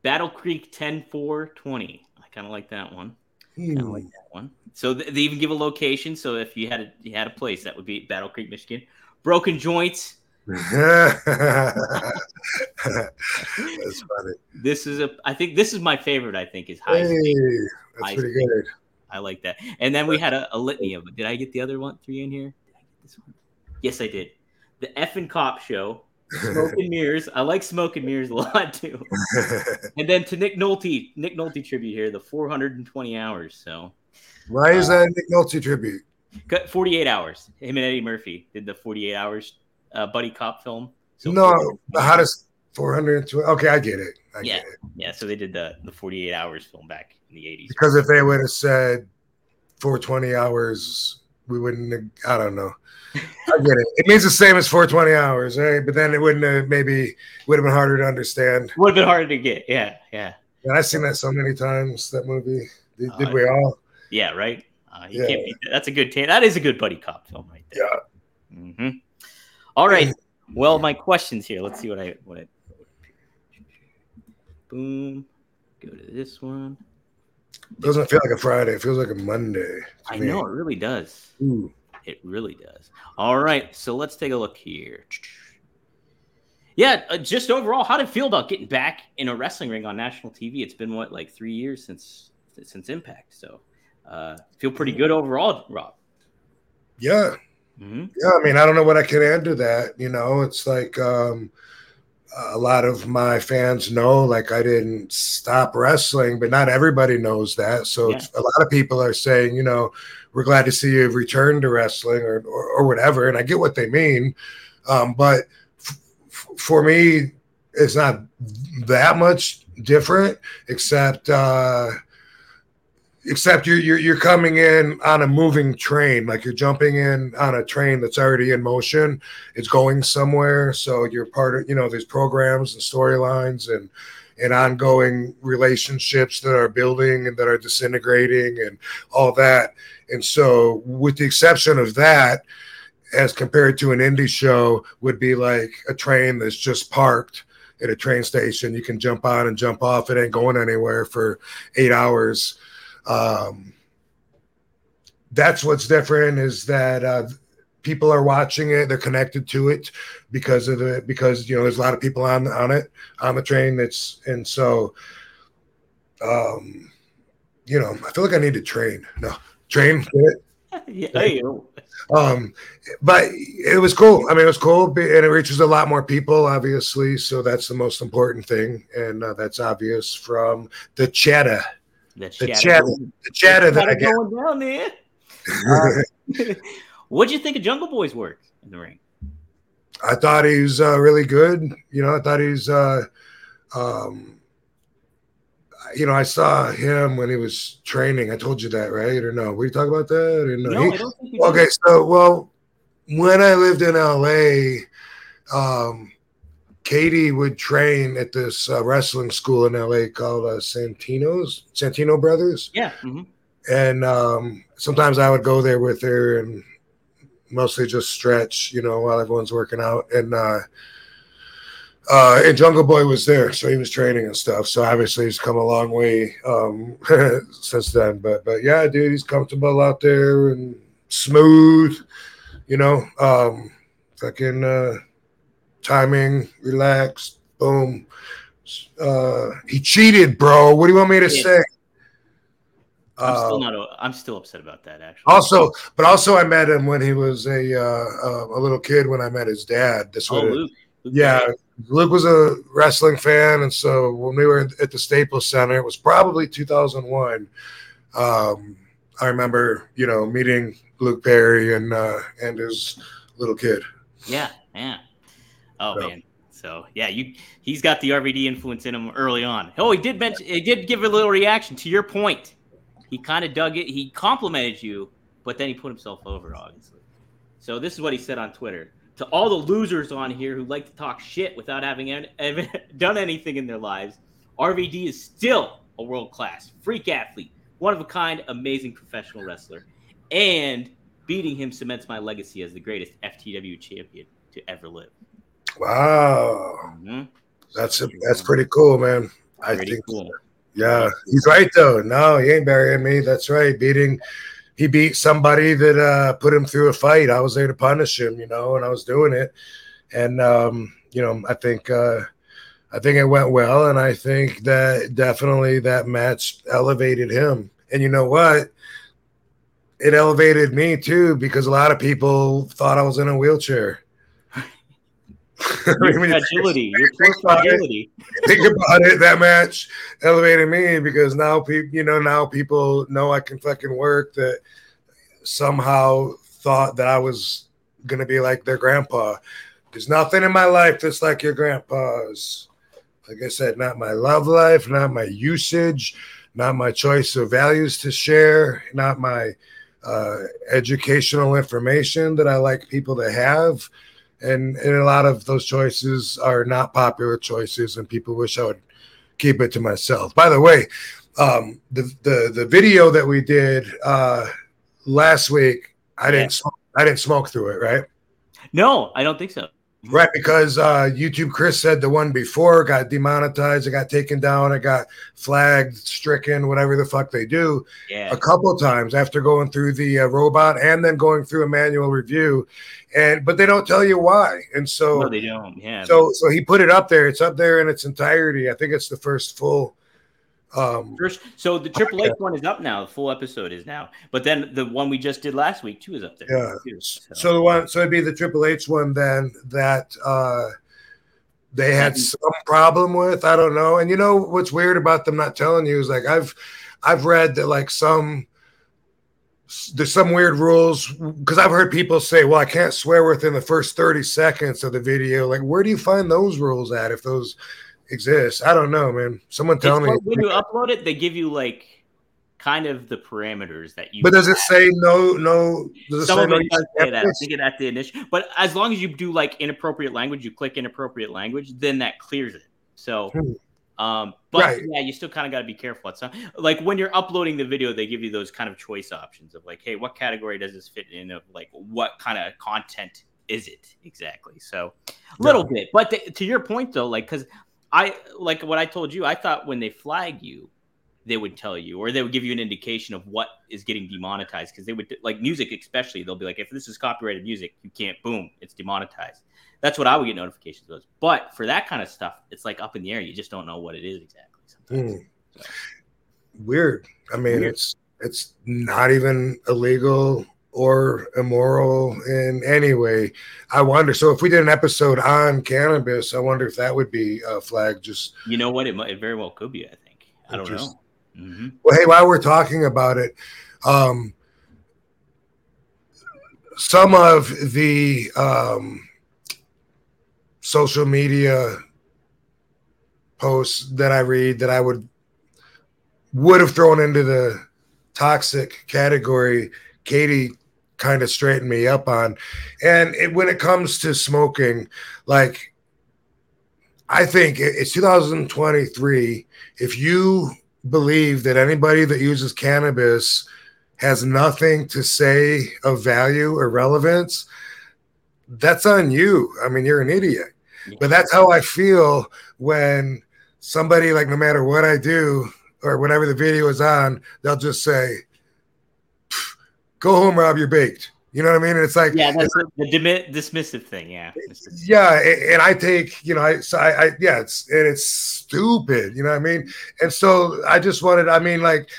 C: Battle Creek 10 420. I kind of like that one. I
B: Hmm.
C: like that one. So th- they even give a location. So if you had a you had a place, that would be Battle Creek, Michigan. Broken Joints.
B: That's funny.
C: This is a. I think this is my favorite. I think is High.
B: Hey,
C: Stakes.
B: that's
C: I
B: pretty
C: see.
B: good.
C: I like that. And then we had a, a litany of. Did I get the other one three in here? Did I get this one? Yes, I did. The effing cop show. Smoke and Mirrors. I like Smoke and Mirrors a lot too. And then to Nick Nolte, Nick Nolte tribute here, the 420 hours. So
B: Why is uh, that a Nick Nolte tribute?
C: Cut 48 hours. Him and Eddie Murphy did the 48 hours uh, buddy cop film. So
B: no, how does 420? Okay, I get it. I
C: Yeah.
B: get it.
C: yeah, so they did the the 48 hours film back in the 80s.
B: Because if they would have said 420 hours, we wouldn't have, I don't know. I get it. It means the same as 420 hours, right? But then it wouldn't have maybe would have been harder to understand.
C: Would have been harder to get. Yeah, yeah,
B: And I've seen that so many times, that movie. Did, did
C: Uh,
B: we all?
C: yeah. Right. Uh, you
B: Yeah.
C: can't that. That's a good. T- that is a good buddy cop film right there.
B: Yeah.
C: hmm All right. Well, my questions here. Let's see what I what I. Boom. Go to this one.
B: Doesn't feel like a Friday. It feels like a Monday.
C: I
B: me.
C: know it really does.
B: Ooh.
C: It really does. All right, so let's take a look here. Yeah, uh, just overall, how did it feel about getting back in a wrestling ring on national TV? It's been what, like three years since since Impact, so uh, feel pretty good overall, Rob.
B: Yeah.
C: hmm
B: Yeah. I mean, I don't know what I can add to that. You know, it's like um, a lot of my fans know, like, I didn't stop wrestling, but not everybody knows that. So
C: Yeah.
B: it's, a lot of people are saying, you know, we're glad to see you return to wrestling or, or, or whatever. And I get what they mean. Um, but f- for me, it's not that much different, except, uh, except you're, you're you're coming in on a moving train like you're jumping in on a train that's already in motion. It's going somewhere. So you're part of you know these programs and storylines and and ongoing relationships that are building and that are disintegrating and all that. And so with the exception of that as compared to an indie show would be like a train that's just parked at a train station. You can jump on and jump off. It ain't going anywhere for eight hours um, that's what's different is that uh, people are watching it. They're connected to it because of the because you know there's a lot of people on on it on the train that's and so um you know i feel like i need to train. No train? Get it
C: yeah, hey,
B: um but it was cool. I mean it was cool and it reaches a lot more people obviously so that's the most important thing and uh, that's obvious from the chatter
C: the
B: the
C: chatter-
B: chatter the chatter that i
C: chatter
B: get
C: going down there. Uh, What'd you think of Jungle Boy's work in the ring?
B: I thought he's uh, really good. You know, I thought he's, uh, um, you know, I saw him when he was training. I told you that, right? Or no? We talk about that? Or no?
C: No,
B: He-
C: I don't think
B: okay,
C: did.
B: so well, when I lived in LA, um, Katie would train at this uh, wrestling school in LA called uh, Santino's Santino Brothers,
C: Yeah. mhm.
B: and um, sometimes I would go there with her and mostly just stretch, you know, while everyone's working out. And uh, uh, and Jungle Boy was there, so he was training and stuff. So obviously he's come a long way um, since then. But but yeah, dude, he's comfortable out there and smooth, you know. Um, fucking uh, timing, relaxed, boom. Uh, he cheated, bro. What do you want me to
C: Yeah.
B: say?
C: I'm still
B: Uh,
C: not. I'm still upset about that. Actually.
B: also, but also, I met him when he was a uh, uh, a little kid. When I met his dad, this
C: oh, Luke. Luke
B: yeah,
C: Perry.
B: Luke was a wrestling fan, and so when we were at the Staples Center, it was probably 2001. Um, I remember, you know, meeting Luke Perry and uh, and his little kid.
C: Yeah, yeah. Oh
B: Yeah.
C: man. So yeah, you he's got the RVD influence in him early on. Oh, he did mention he did give a little reaction to your point. He kind of dug it. He complimented you, but then he put himself over, obviously. So this is what he said on Twitter. To all the losers on here who like to talk shit without having done anything in their lives, RVD is still a world class freak athlete, one of a kind, amazing professional wrestler, and beating him cements my legacy as the greatest FTW champion to ever live.
B: Wow,
C: Mhm.
B: that's that's pretty cool, man. I
C: Pretty
B: think,
C: cool.
B: yeah, he's right though. No, he ain't burying me. That's right. Beating, he beat somebody that uh, put him through a fight. I was there to punish him, you know, and I was doing it. And um, you know, I think uh, I think it went well, and I think that definitely that match elevated him. And you know what? It elevated me too because a lot of people thought I was in a wheelchair. I mean,
C: Your
B: when you
C: fragility, your
B: think
C: poor
B: about it.
C: fragility.
B: think about it, that match elevated me because now people, you know, now people know I can fucking work. That somehow thought that I was gonna be like their grandpa. There's nothing in my life that's like your grandpa's. Like I said, not my love life, not my usage, not my choice of values to share, not my uh, educational information that I like people to have. And, and a lot of those choices are not popular choices, and people wish I would keep it to myself. By the way, um, the, the the video that we did uh, last week, I didn't smoke, I didn't smoke through it, right?
C: No, I don't think so.
B: Right, because uh, YouTube Chris said the one before got demonetized, it got taken down, it got flagged, stricken, whatever the fuck they do
C: Yeah.
B: a couple times after going through the uh, robot and then going through a manual review, and but they don't tell you why. And so,
C: No, they don't. Yeah.
B: so so he put it up there. It's up there in its entirety. I think it's the first full. Um,
C: First, so the Triple H one is up now. The full episode is now, but then the one we just did last week too is up there.
B: Yeah.
C: too, so.
B: so the one, so it'd be the Triple H one then that uh, they had some problem with. I don't know. And you know what's weird about them not telling you is like I've I've read that like some there's some weird rules because I've heard people say, "Well, I can't swear within the first 30 seconds of the video." Like, where do you find those rules at if those exist? I don't know, man. Someone
C: It's
B: tell me.
C: like when you upload it, they give you like kind of the parameters that you.
B: But does it say no? No. Does it
C: Some
B: say
C: of
B: no
C: it does say that. I think it at the initial, but as long as you do like inappropriate language, you click inappropriate language, then that clears it. So,
B: Hmm.
C: um, but
B: Right.
C: yeah, you still kind of got to be careful. It's not, like when you're uploading the video, they give you those kind of choice options of like, hey, what category does this fit in? Of like, what kind of content is it exactly? So, a little bit. But th- to your point though, like, because I like what I told you, I thought when they flag you, they would tell you or they would give you an indication of what is getting demonetized because they would like music especially they'll be like if this is copyrighted music you can't boom it's demonetized that's what i would get notifications of but for that kind of stuff it's like up in the air you just don't know what it is exactly sometimes.
B: Hmm. Weird. I mean,
C: Weird.
B: it's it's not even illegal or immoral in any way. I wonder. So, if we did an episode on cannabis, I wonder if that would be a flag. Just
C: you know what it, might, it very well could be i think i don't know
B: Interesting.
C: hmm
B: well, hey, while we're talking about it, um, some of the um, social media posts that I read that I would would have thrown into the toxic category, Katie kind of straightened me up on. And it, when it comes to smoking, like I think it- it's 2023. If you believe that anybody that uses cannabis has nothing to say of value or relevance, that's on you. I mean, you're an idiot. But that's how I feel when somebody, like, no matter what I do or whatever the video is on, they'll just say, "Pff, Go home, Rob, you're baked. You know what I mean? And it's like
C: Yeah, that's the, dismissive thing. Yeah.
B: yeah and i take you know i so I, I yeah it's and it's stupid you know what i mean and so i just wanted i mean like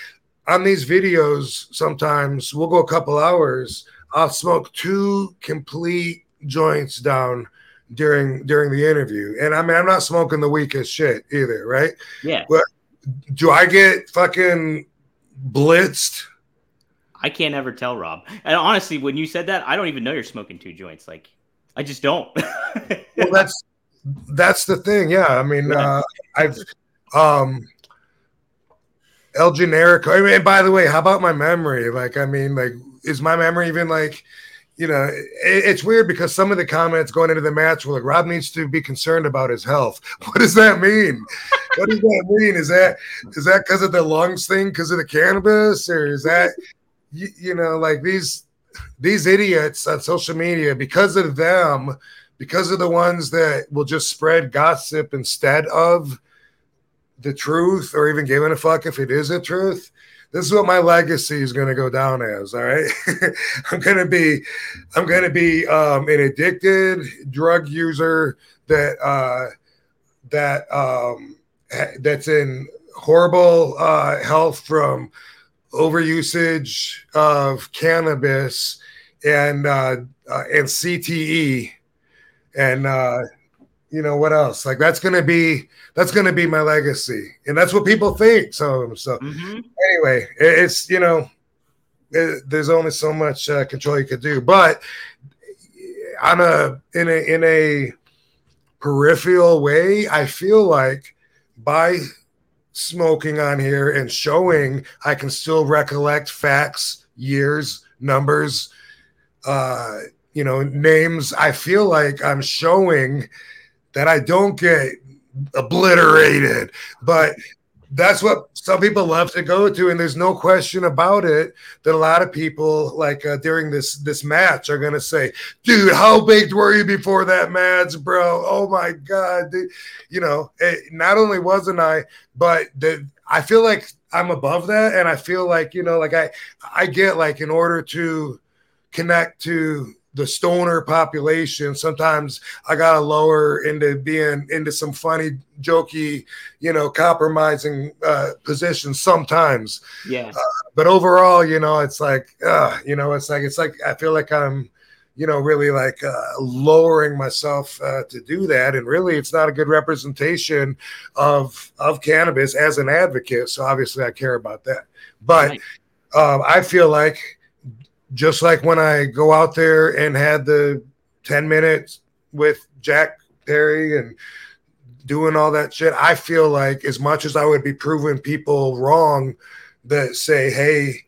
B: on these videos sometimes we'll go a couple hours i'll smoke two complete joints down during during the interview and i mean i'm not smoking the weakest shit either right
C: Yeah.
B: But do i get fucking blitzed
C: I can't ever tell, Rob. And honestly, when you said that, I don't even know you're smoking two joints. Like, I just don't.
B: well that's that's the thing. Yeah i mean uh i've um el generico I mean, by the way how about my memory? Like i mean like is my memory even like you know it, it's weird because some of the comments going into the match were like rob needs to be concerned about his health. What does that mean? What does that mean? Is that is that because of the lungs thing? Because of the cannabis? Or is that you, you know like these these idiots on social media because of them because of the ones that will just spread gossip instead of the truth or even giving a fuck if it is a truth this is what my legacy is going to go down as all right? I'm going to be i'm going to be um, an addicted drug user that uh that um ha- that's in horrible uh health from overusage of cannabis and uh, uh and cte and uh you know what else? Like that's gonna be that's gonna be my legacy. And that's what people think. So so
C: Mhm.
B: anyway it- it's you know it, there's only so much uh, control you could do. But on a in a in a peripheral way i feel like by smoking on here and showing i can still recollect facts years numbers uh you know names. I feel like i'm showing that i don't get obliterated. But that's what some people love to go to and there's no question about it that a lot of people like uh, during this this match are going to say dude how baked were you before that match bro oh my god dude. you know it, not only wasn't i but the i feel like i'm above that and i feel like you know like i i get like in order to connect to the stoner population. Sometimes i gotta lower into being into some funny jokey you know compromising uh positions sometimes.
C: Yeah.
B: but overall you know it's like uh you know it's like it's like i feel like i'm you know really like uh, lowering myself uh, to do that. And really it's not a good representation of of cannabis as an advocate. So obviously i care about that. But
C: Right.
B: um, i feel like just like when I go out there and had the 10 minutes with Jack Perry and doing all that shit, I feel like as much as I would be proving people wrong that say, hey,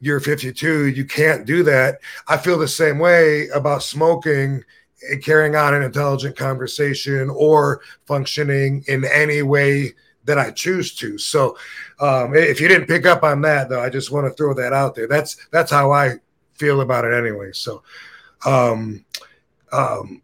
B: you're 52, you can't do that. I feel the same way about smoking and carrying on an intelligent conversation or functioning in any way that I choose to. So um, if you didn't pick up on that, though, I just want to throw that out there. That's that's how I feel about it anyway. So, um, um,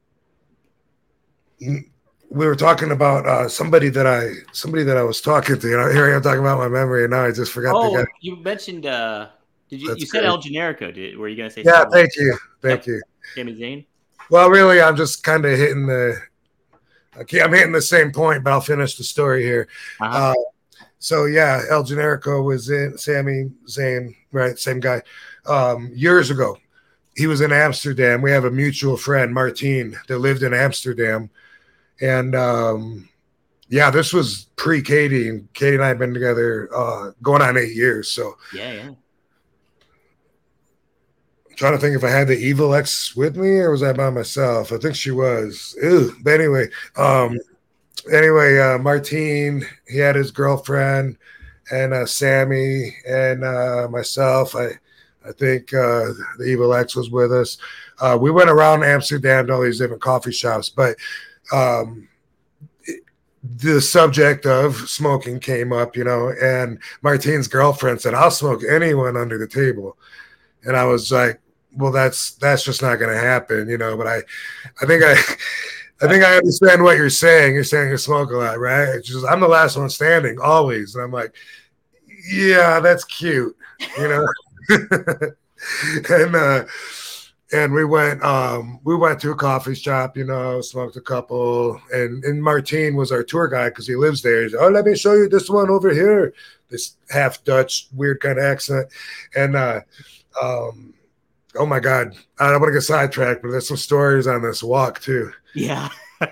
B: we were talking about uh, somebody that I somebody that I was talking to. You know, here I am talking about my memory, and now I just forgot
C: Oh, you mentioned. uh Did you?
B: That's
C: you said
B: great.
C: El Generico. Did were you gonna say?
B: Yeah,
C: something
B: thank you, thank you.
C: Sami Zayn.
B: Well, really, I'm just kind of hitting the. Okay, I'm hitting the same point, but I'll finish the story here.
C: Uh-huh.
B: Uh, so yeah, El Generico was in Sami Zayn, right? Same guy. Um, years ago, he was in Amsterdam. We have a mutual friend, Martine, that lived in Amsterdam, and um, yeah, this was pre Katie, and Katie and I have been together uh, going on eight years. So
C: yeah, yeah.
B: Trying to think if I had the evil ex with me or was I by myself. I think she was. Ew. But anyway, um, anyway, uh, Martine, he had his girlfriend, and uh, Sami and uh, myself. I, I think uh, the evil ex was with us. Uh, we went around Amsterdam to all these different coffee shops, but um, the subject of smoking came up, you know, and Martine's girlfriend said, "I'll smoke anyone under the table," and I was like, "Well, that's that's just not going to happen," you know. But I, I think I. I think I understand what you're saying. You're saying you smoke a lot, right? It's just I'm the last one standing always, and I'm like, yeah, that's cute, you know. and uh, and we went um we went to a coffee shop you know smoked a couple and and martine was our tour guide because he lives there He's, oh let me show you this one over here this half dutch weird kind of accent and uh um oh my god i don't want to get sidetracked but there's some stories on this walk too
C: Yeah.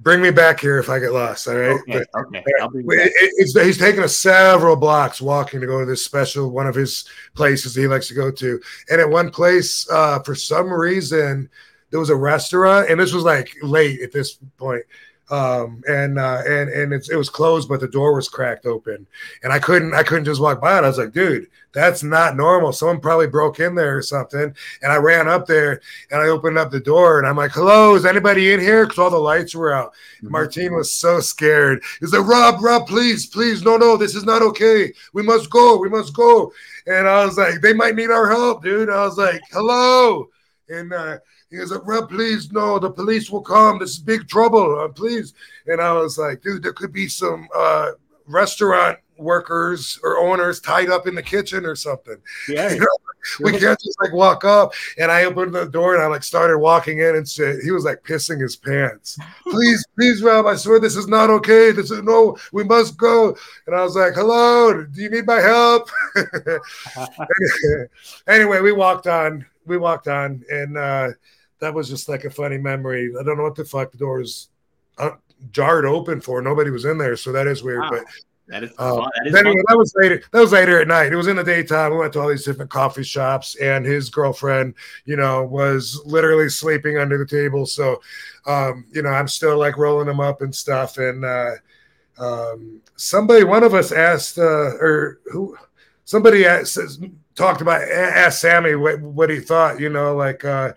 B: bring me back here if i get lost all right
C: okay.
B: But-
C: Okay. I'll bring
B: Well, it- it's, he's taken us several blocks walking to go to this special one of his places he likes to go to. And at one place, uh, for some reason, there was a restaurant, and this was like late at this point. Um, and uh, and and it's, it was closed, but the door was cracked open, and I couldn't I couldn't just walk by it. I was like, dude, that's not normal. Someone probably broke in there or something. And I ran up there and I opened up the door, and I'm like, hello, is anybody in here? Because all the lights were out. Martine was so scared. He's like, Rob, Rob, please, please, no, no, this is not okay. We must go. We must go. And I was like, they might need our help, dude. I was like, hello. And uh, he was like, Rob, please, no, the police will come. This is big trouble, uh, please. And I was like, dude, there could be some uh, restaurant workers or owners tied up in the kitchen or something.
C: Yeah.
B: You know, we can't just like walk up. And I opened the door and I like started walking in and said he was like pissing his pants. Please, please, Rob, I swear this is not okay. This is no, we must go. And I was like, Hello, do you need my help? anyway, we walked on, we walked on, and uh that was just like a funny memory. I don't know what the fuck the door was uh, jarred open for. Nobody was in there, so that is weird.
C: Wow.
B: But
C: That is, fun. that is
B: anyway, that was later. That was later at night. It was in the daytime. We went to all these different coffee shops, and his girlfriend, you know, was literally sleeping under the table. So, um, you know, I'm still like rolling them up and stuff. And uh, um, somebody, one of us asked, uh, or who, somebody asked, talked about, asked Sami what, what he thought. You know, like. Uh,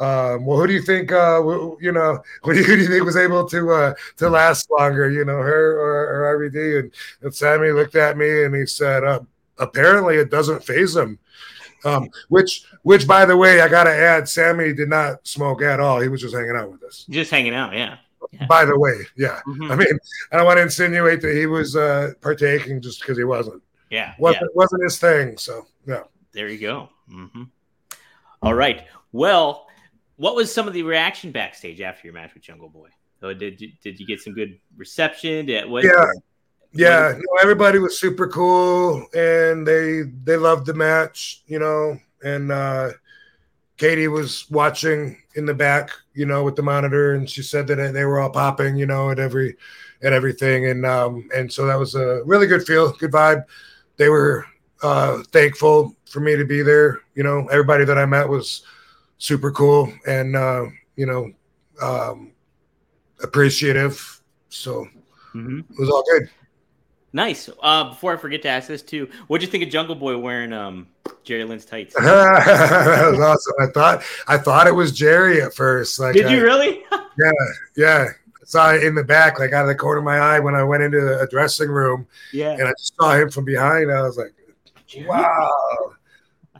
B: um, well, who do you think? Uh, you know, who do you, who do you think was able to uh, to last longer? You know, her or, or RVD? And, and Sami looked at me and he said, uh, "Apparently, it doesn't phase him." Um, which, which, by the way, I got to add, Sami did not smoke at all. He was just hanging out with us.
C: Just hanging out. Yeah.
B: By the way, yeah.
C: Mhm.
B: I mean, I don't want to insinuate that he was uh, partaking just because he wasn't.
C: Yeah.
B: wasn't
C: yeah.
B: wasn't his thing. So yeah.
C: There you go. hmm All right. Well, what was some of the reaction backstage after your match with Jungle Boy? So did you, did you get some good reception? Did, what,
B: Yeah. Yeah,
C: What-
B: no, everybody was super cool, and they they loved the match, you know. And uh, Katie was watching in the back, you know, with the monitor, and she said that they were all popping, you know, at every at everything, and um, and so that was a really good feel, good vibe. They were uh, thankful for me to be there. You know, everybody that I met was super cool, and uh, you know, um, appreciative. So
C: Mhm.
B: it was all good.
C: Nice. Uh, before I forget to ask this too, what'd you think of Jungle Boy wearing um Jerry Lynn's tights?
B: that was awesome. I thought I thought it was Jerry at first. Like,
C: Did
B: I-
C: you really?
B: yeah, yeah. I saw it in the back, like out of the corner of my eye when I went into a dressing room,
C: yeah.
B: and I just saw him from behind. I was like, wow,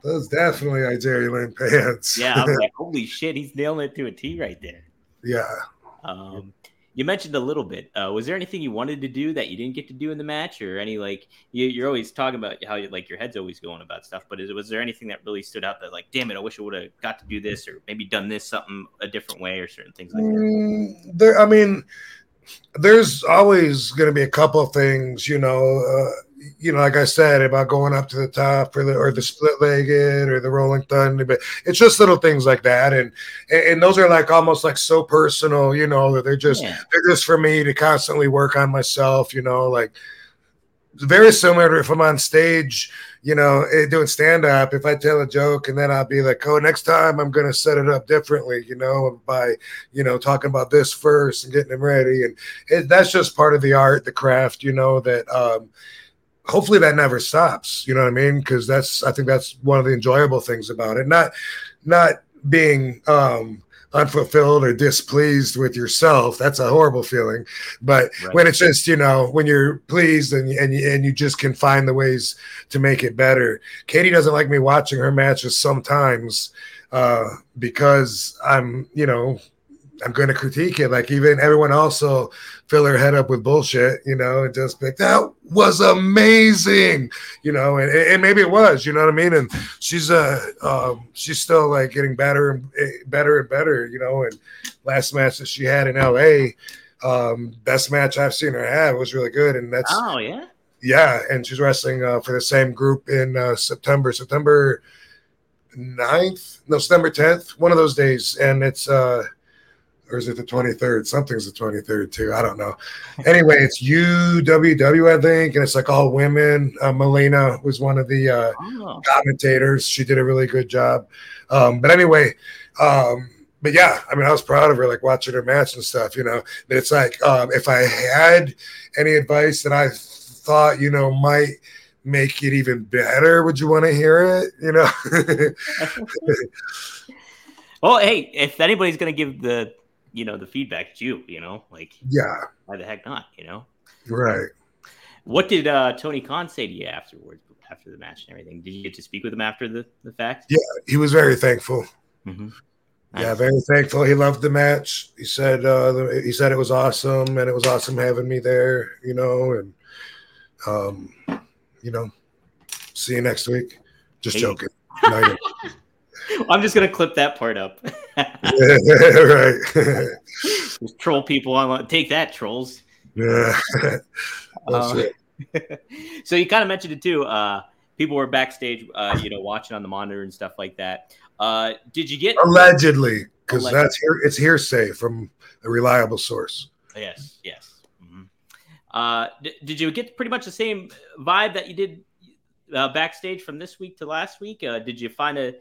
B: those definitely are Jerry Lynn pants.
C: Yeah. I was like, holy shit, he's nailing it to a T right there.
B: yeah.
C: Um, you mentioned a little bit. Uh, was there anything you wanted to do that you didn't get to do in the match, or any like you, you're always talking about how you, like your head's always going about stuff? But is, was there anything that really stood out that like, damn it, I wish I would have got to do this, or maybe done this something a different way, or certain things like that?
B: Mm, there, I mean, there's always going to be a couple of things, you know. Uh, you know, like I said about going up to the top, or the or the split legged, or the rolling thunder. But it's just little things like that, and and, those are like almost like so personal, you know, that they're just
C: Yeah.
B: they're just for me to constantly work on myself, you know, like very similar to if I'm on stage, you know, eh, doing stand up. If I tell a joke and then I'll be like, oh, next time I'm going to set it up differently, you know, by, you know, talking about this first and getting them ready. And it, that's just part of the art, the craft, you know, that, um, hopefully that never stops you know what i mean? Because that's i think that's one of the enjoyable things about it. Not not being um unfulfilled or displeased with yourself that's a horrible feeling. But
C: Right.
B: when it's just you know when you're pleased and and you, and you just can find the ways to make it better. Katie doesn't like me watching her matches sometimes uh because i'm you know I'm going to critique it. Like even everyone also fill their head up with bullshit, you know, and just be like, that was amazing, you know, and, and maybe it was, you know what I mean? And she's uh um, she's still like getting better and eh, better and better, you know. And last match that she had in LA, um, best match I've seen her have was really good, and that's
C: Oh yeah.
B: yeah, and she's wrestling uh, for the same group in uh, September, September 9th, no, September 10th, one of those days. And it's, uh, or is it the 23rd? Something's the 23rd too. I don't know. Anyway, it's UWW, I think, and it's like all women. Uh, Melina was one of the uh,
C: Oh.
B: commentators. She did a really good job. Um, but anyway, um, but yeah, I mean, I was proud of her, like watching her match and stuff, you know. But it's like, um, if I had any advice that I thought, you know, might make it even better, would you want to hear it? You know?
C: Well, hey, if anybody's gonna give the you know the feedback, it's you. You know, like
B: yeah,
C: why the heck not? You know.
B: right.
C: What did uh, Tony Khan say to you afterwards, after the match and everything? Did you get to speak with him after the the fact?
B: Yeah, he was very thankful.
C: Mm-hmm.
B: Yeah, very thankful. He loved the match. He said uh, the- he said it was awesome, and it was awesome having me there. You know, and um, you know, see you next week. Just
C: Hey.
B: joking. No,
C: I'm just gonna clip that part up.
B: right.
C: Just troll people on take that trolls.
B: yeah. It.
C: so you kind of mentioned it too. Uh, people were backstage, uh, you know, watching on the monitor and stuff like that. Uh, did you get?
B: Allegedly, because that's here. It's hearsay from a reliable source.
C: Yes, yes. hmm Uh, d- did you get pretty much the same vibe that you did uh, backstage from this week to last week? Uh, did you find a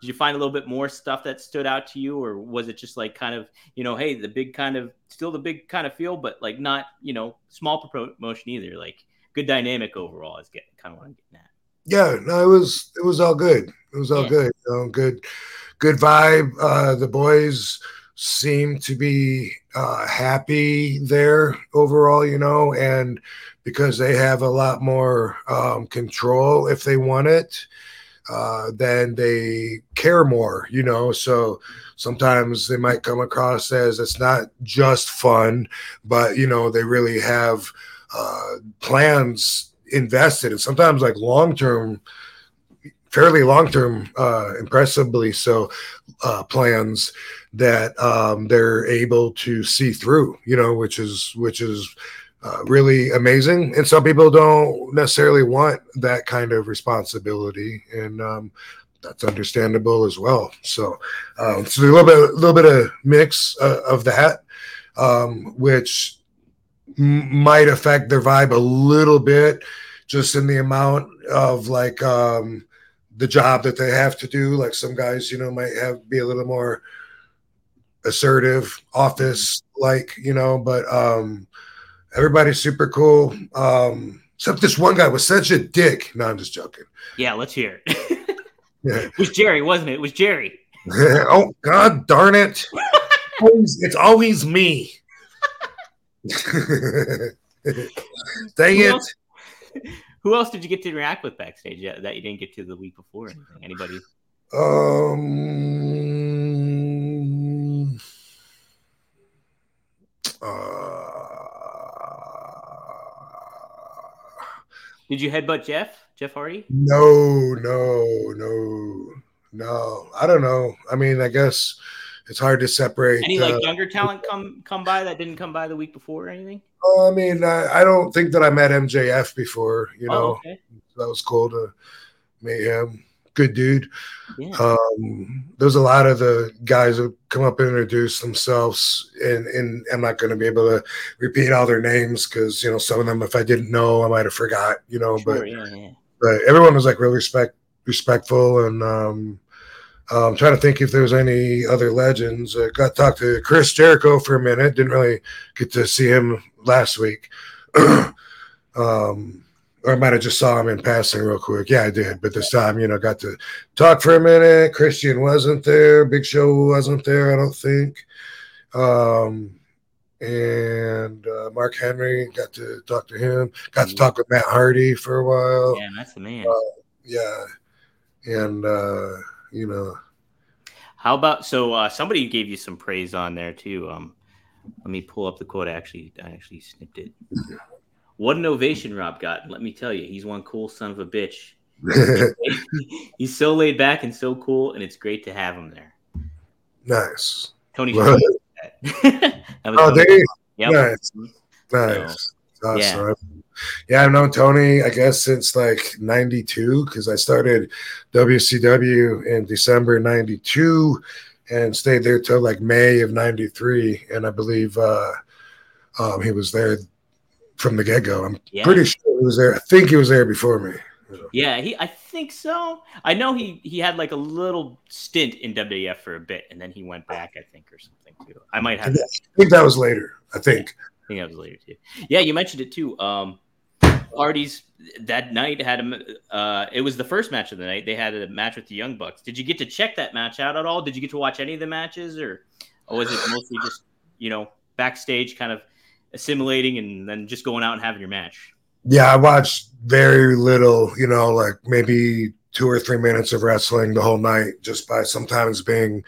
C: did you find a little bit more stuff that stood out to you, or was it just like kind of you know, hey, the big kind of still the big kind of feel, but like not you know small promotion either, like good dynamic overall is getting kind of what I'm getting at.
B: Yeah, no, it was it was all good. It was all
C: Yeah.
B: good. You know, good, good vibe. Uh, the boys seem to be uh, happy there overall. You know, and because they have a lot more um, control if they want it, uh, then they care more. You know, so sometimes they might come across as it's not just fun, but you know they really have uh, plans invested and sometimes like long term fairly long term uh impressively so uh plans that um they're able to see through you know which is which is uh, really amazing. And some people don't necessarily want that kind of responsibility. And um that's understandable as well. So um so a little bit a little bit of mix uh, of that um which m- might affect their vibe a little bit just in the amount of like um the job that they have to do. Like some guys you know might have be a little more assertive office like you know but um everybody's super cool um except this one guy was such a dick no i'm just joking
C: Yeah, let's hear it.
B: yeah.
C: it was Jerry, wasn't it? It was Jerry.
B: oh god darn it it's always me dang
C: Who
B: it
C: else- Who else did you get to interact with backstage that you didn't get to the week before? Anything? Anybody?
B: Um. Uh,
C: Did you headbutt Jeff? Jeff Hardy?
B: no, no, no, no. I don't know. I mean, I guess it's hard to separate.
C: Any like
B: uh,
C: younger talent come come by that didn't come by the week before or anything?
B: I mean, I, I don't think that I met MJF before. You know,
C: oh, okay.
B: that was cool to meet him. Good dude.
C: Yeah.
B: um, there's a lot of the guys who come up and introduce themselves, and, and I'm not going to be able to repeat all their names because you know some of them, if I didn't know, I might have forgot. You know,
C: sure,
B: but
C: yeah, yeah.
B: but everyone was like really respect respectful, and um, I'm trying to think if there's any other legends. I got to talk to Chris Jericho for a minute. Didn't really get to see him last week. um, I might have just saw him in passing real quick. Yeah, I did. But this time, you know, got to talk for a minute. Christian wasn't there. Big Show wasn't there, I don't think. Um, and uh, Mark Henry got to talk to him. Got to talk with Matt Hardy for a while.
C: Yeah, that's the man.
B: Yeah. And, uh, you know,
C: How about so? Uh, somebody gave you some praise on there too. Um, let me pull up the quote. I actually, I actually snipped it. What an ovation Rob got. Let me tell you, he's one cool son of a bitch. he's so laid back and so cool, and it's great to have him there.
B: nice.
C: Tony.
B: Well,
C: that
B: Oh, they
C: Yep.
B: nice. Nice.
C: yeah.
B: Awesome. Yeah. I've known Tony, I guess, since like 92, because I started WCW in December 92 and stayed there till like May of 93. And I believe uh, um, he was there from the get go. I'm
C: Yeah.
B: pretty sure he was there. I think he was there before me.
C: Yeah, he. I think so. I know he he had like a little stint in WWF for a bit, and then he went back, I think, or something too. I might have.
B: I think that was later. I think.
C: I think that was later too. Yeah, you mentioned it too. Um, Hardy's that night had a. Uh, it was the first match of the night. They had a match with the Young Bucks. Did you get to check that match out at all? Did you get to watch any of the matches, or, or was it mostly just you know backstage kind of assimilating and then just going out and having your match?
B: Yeah, I watched very little, you know, like maybe two or three minutes of wrestling the whole night, just by sometimes being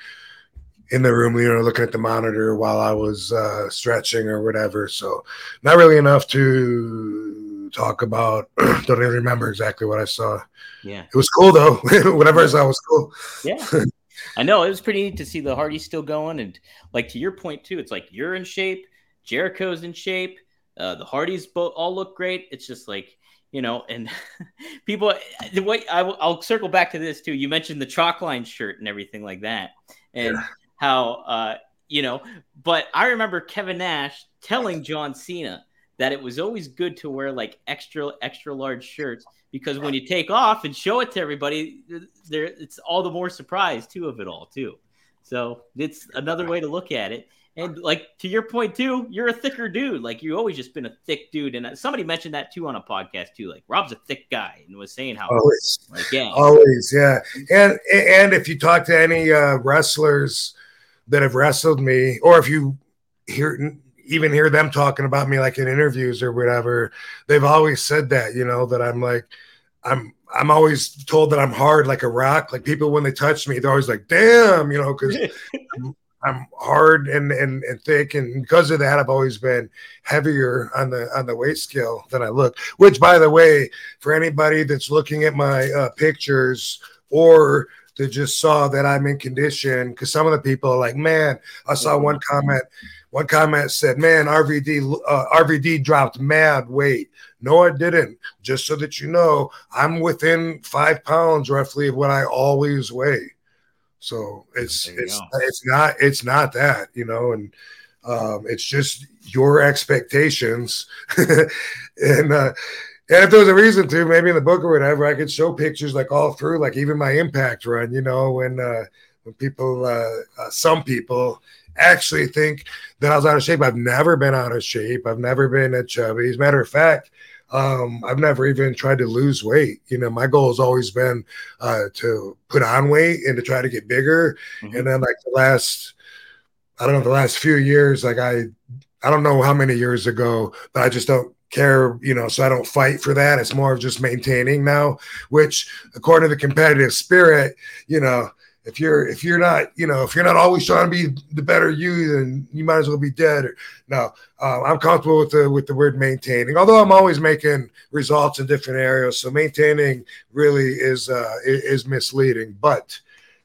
B: in the room, you know, looking at the monitor while I was uh, stretching or whatever. So, not really enough to talk about. Don't even remember exactly what I saw.
C: Yeah.
B: It was cool though. Whatever I saw was cool.
C: Yeah. I know it was pretty neat to see the Hardy still going, and like to your point too, it's like you're in shape, Jericho's in shape, uh, the Hardys both all look great. It's just like you know, and people. The way I, will- I'll circle back to this too. You mentioned the chalk line shirt and everything like that, and
B: Yeah.
C: how uh, you know. But I remember Kevin Nash telling John Cena that it was always good to wear like extra extra large shirts because when you take off and show it to everybody, there it's all the more surprise too of it all too. So it's another way to look at it. And like to your point too, you're a thicker dude. Like you've always just been a thick dude. And somebody mentioned that too on a podcast too. Like Rob's a thick guy and was saying how
B: Always.
C: like yeah,
B: Always, yeah. And and if you talk to any uh, wrestlers that have wrestled me, or if you hear even hear them talking about me like in interviews or whatever, they've always said that, you know, that I'm like, I'm I'm always told that I'm hard like a rock. Like people when they touch me, they're always like, damn, you know, because I'm, hard and, and and thick, and because of that, I've always been heavier on the on the weight scale than I look. Which, by the way, for anybody that's looking at my uh, pictures or that just saw that I'm in condition, because some of the people are like, man, I saw one comment. One comment said, "Man, RVD uh, RVD dropped mad weight." No, I didn't. Just so that you know, I'm within five pounds roughly of what I always weigh. So it's it's
C: go.
B: it's not it's not that you know, and um, it's just your expectations, and uh, and if there was a reason to, maybe in the book or whatever, I could show pictures like all through, like even my impact run. You know, when uh, when people, uh, uh, some people actually think that I was out of shape. I've never been out of shape. I've never been a chubby. As a matter of fact, um, I've never even tried to lose weight. You know, my goal has always been uh, to put on weight and to try to get bigger.
C: Mhm.
B: And then like the last, I don't know, the last few years, like I, I don't know how many years ago, but I just don't care, you know, so I don't fight for that. It's more of just maintaining now, which according to the competitive spirit, you know, if you're if you're not you know if you're not always trying to be the better you then you might as well be dead. Or, no uh, i'm comfortable with the with the word maintaining although i'm always making results in different areas. So maintaining really is uh is misleading. But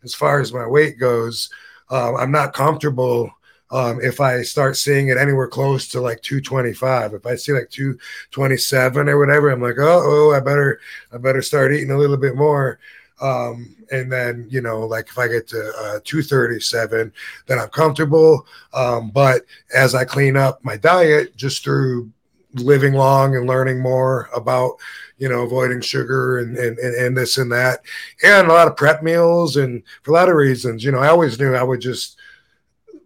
B: as far as my weight goes um, i'm not comfortable um, if I start seeing it anywhere close to like 225, if I see like 227 or whatever, I'm like, oh, oh, I better, I better start eating a little bit more. Um, and then, you know, like if I get to uh, 237, then I'm comfortable. Um, but as I clean up my diet just through living long and learning more about, you know, avoiding sugar and, and, and, this and that, and a lot of prep meals, and for a lot of reasons, you know, I always knew I would just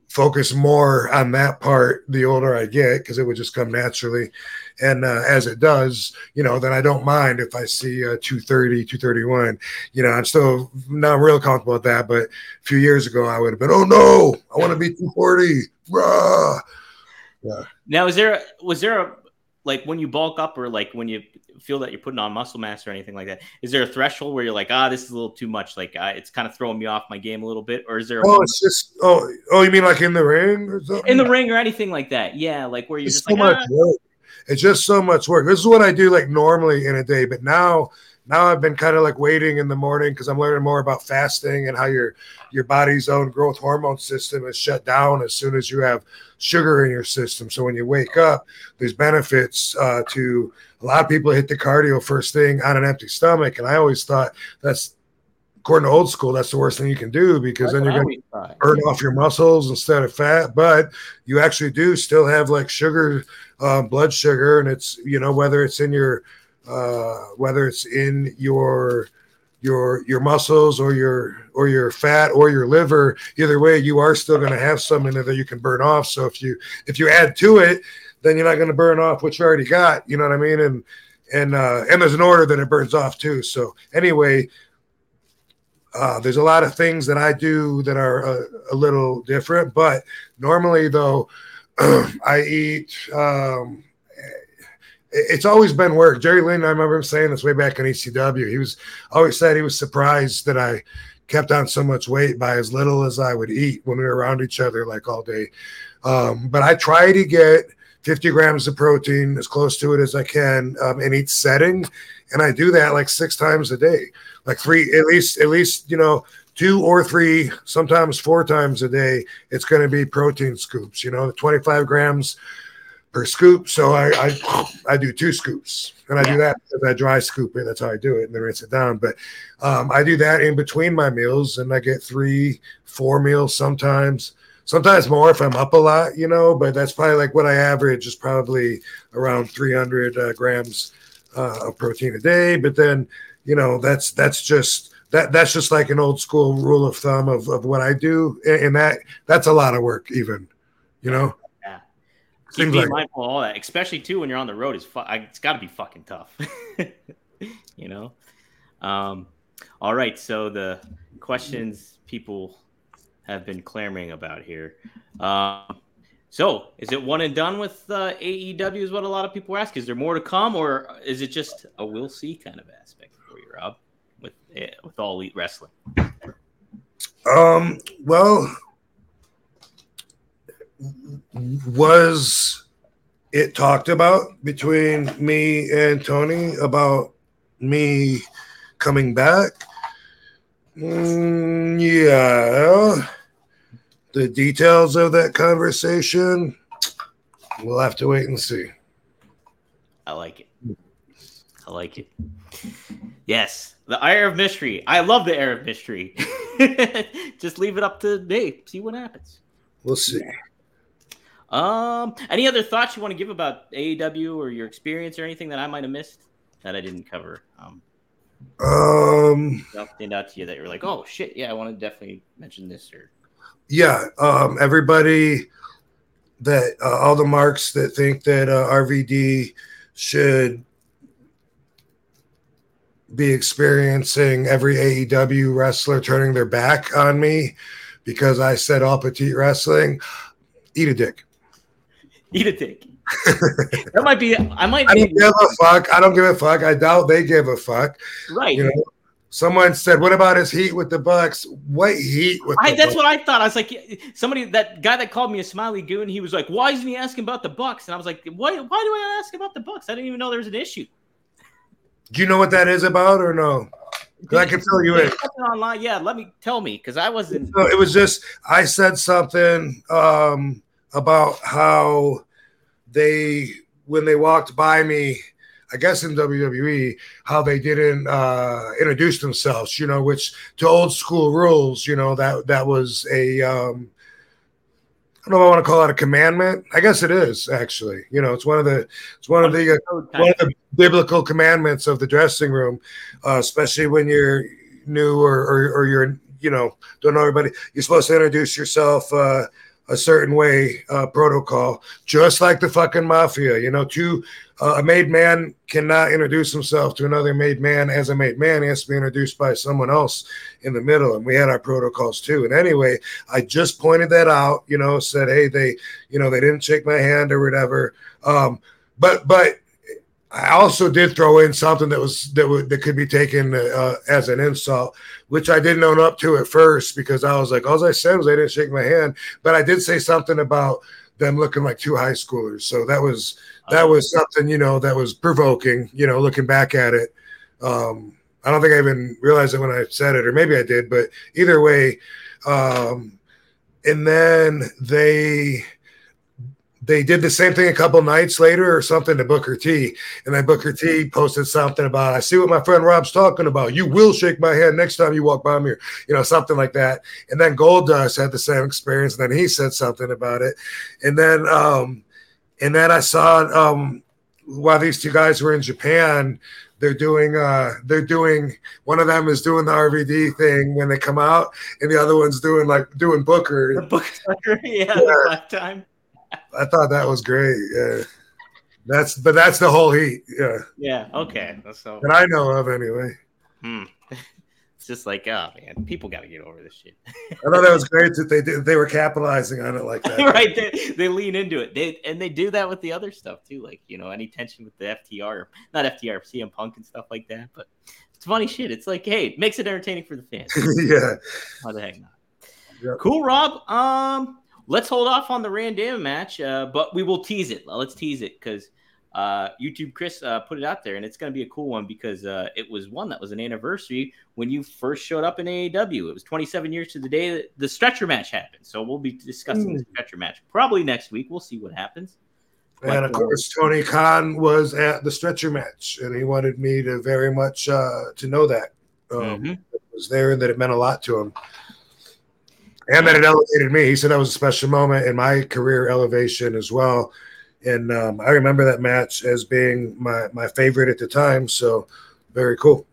B: focus more on that part the older I get because it would just come naturally. And uh, as it does, you know, then I don't mind if I see uh, 230, 231. You know, I'm still not real comfortable with that. But a few years ago, I would have been, oh no, I want to be 240. Rah.
C: Now, is there was there a like when you bulk up or like when you feel that you're putting on muscle mass or anything like that? Is there a threshold where you're like, ah, this is a little too much? Like, uh, it's kind of throwing me off my game a little bit, or is there? a
B: Oh, it's just oh oh, you mean like in the ring or something?
C: in the ring or anything like that? Yeah, like where you're
B: it's
C: just
B: so
C: like,
B: much
C: ah.
B: It's just so much work. This is what I do like normally in a day, but now now I've been kind of like waiting in the morning because I'm learning more about fasting and how your your body's own growth hormone system is shut down as soon as you have sugar in your system. So when you wake up, there's benefits uh, to a lot of people hit the cardio first thing on an empty stomach, and I always thought that's according to old school, that's the worst thing you can do because
C: that's
B: then you're going to burn off your muscles instead of fat but you actually do still have like sugar uh, blood sugar and it's you know whether it's in your uh, whether it's in your your your muscles or your or your fat or your liver either way you are still going to have some in there that you can burn off. So if you if you add to it then you're not going to burn off what you already got you know what i mean? And and uh and there's an order that it burns off too. So anyway uh, there's a lot of things that I do that are a, a little different, but normally though, I eat. Um, it's always been work. Jerry Lynn, I remember him saying this way back in ECW. He was always said he was surprised that I kept on so much weight by as little as I would eat when we were around each other like all day. Um, but I try to get 50 grams of protein as close to it as I can um, in each setting, and I do that like six times a day like three at least at least you know two or three sometimes four times a day it's going to be protein scoops you know 25 grams per scoop. So i i, I do two scoops and i do that because i dry scoop it that's how i do it and then rinse it down. But um, i do that in between my meals and i get three four meals sometimes sometimes more if i'm up a lot you know but that's probably like what i average is probably around 300 uh, grams uh, of protein a day. But then you know that's that's just that that's just like an old school rule of thumb of, of what I do, and that that's a lot of work, even, you know.
C: Yeah. Keep
B: Seems
C: being
B: like
C: mindful of all that, especially too when you're on the road. Is fu- it's got to be fucking tough, you know. Um, all right, so the questions people have been clamoring about here. Um, so, is it one and done with uh, AEW? Is what a lot of people ask. Is there more to come, or is it just a we'll see kind of aspect Rob, with eh, with all elite wrestling?
B: Um, well, was it talked about between me and Tony about me coming back? Mm, yeah. The details of that conversation, we'll have to wait and see.
C: I like it. I like it. Yes, the air of mystery. I love the air of mystery. Just leave it up to me. See what happens.
B: We'll see.
C: Um, any other thoughts you want to give about AEW or your experience or anything that I might have missed that I didn't cover? Um,
B: Um,
C: stand out to you that you're like, oh shit, yeah, I want to definitely mention this or
B: yeah um everybody that uh, all the marks that think that uh, rvd should be experiencing every aew wrestler turning their back on me because i said all petite wrestling eat a dick
C: eat a dick. that might be. I might.
B: i don't give a fuck i don't give a fuck i doubt they give a fuck
C: right.
B: you know someone said what about his heat with the bucks what heat with
C: I, that's
B: Bucks?
C: what I thought. I was like, somebody, that guy that called me a smiley goon, he was like, why isn't he asking about the Bucks? And I was like, why, why do I ask about the Bucks? I didn't even know there was an issue.
B: Do you know what that is about or no i can fill you in
C: online. Yeah, let me tell me because I wasn't.
B: No, it was just I said something um, about how they when they walked by me, I guess in WWE, how they didn't uh, introduce themselves. You know, which to old school rules, you know that that was a um, I don't know if I want to call it a commandment. I guess it is actually. You know, it's one of the it's one of the uh, one of the biblical commandments of the dressing room, uh, especially when you're new or, or, or you're, you know, don't know everybody. You're supposed to introduce yourself uh, a certain way, uh, protocol, just like the fucking mafia. You know, two uh, a made man cannot introduce himself to another made man as a made man. He has to be introduced by someone else in the middle, and we had our protocols too. And anyway, I just pointed that out. You know, said, hey, they, you know, they didn't shake my hand or whatever. Um, but but I also did throw in something that was that that could be taken uh, as an insult, which I didn't own up to at first because I was like, all I said was they didn't shake my hand, but I did say something about them looking like two high schoolers. So that was that was something you know that was provoking. You know, looking back at it, um, I don't think I even realized it when I said it, or maybe I did, but either way. Um, and then they they did the same thing a couple nights later or something to Booker T. And then Booker T posted something about, I see what my friend Rob's talking about. You will shake my hand next time you walk by me, you know, something like that. And then Goldust had the same experience. And then he said something about it. And then, um, and then I saw, um, while these two guys were in Japan, they're doing uh they're doing one of them is doing the RVD thing when they come out and the other one's doing like doing Booker.
C: The Booker, yeah, yeah. the lifetime.
B: I thought that was great. Yeah. That's but that's the whole heat. Yeah.
C: Yeah. Okay. That's so
B: that I know of anyway.
C: Hmm. Just like, oh man, people got to get over this shit.
B: I thought that was great that they did. They were capitalizing on it like that.
C: right. They, they lean into it. They and they do that with the other stuff too. Like you know, any tension with the FTR, not FTR, CM Punk and stuff like that. But it's funny shit. It's like, hey, it makes it entertaining for the fans.
B: yeah.
C: Why the heck not? Yep. Cool, Rob. Um, let's hold off on the Randam match, uh, but we will tease it. Let's tease it because uh, YouTube Chris uh, put it out there, and it's going to be a cool one because uh, it was one that was an anniversary when you first showed up in AEW. It was 27 years to the day that the stretcher match happened. So we'll be discussing mm. the stretcher match probably next week. We'll see what happens.
B: And of course, Tony Khan was at the stretcher match, and he wanted me to very much uh, to know that um, mm-hmm. it was there and that it meant a lot to him and that it elevated me. He said that was a special moment in my career elevation as well. And um, I remember that match as being my my favorite at the time. So very cool.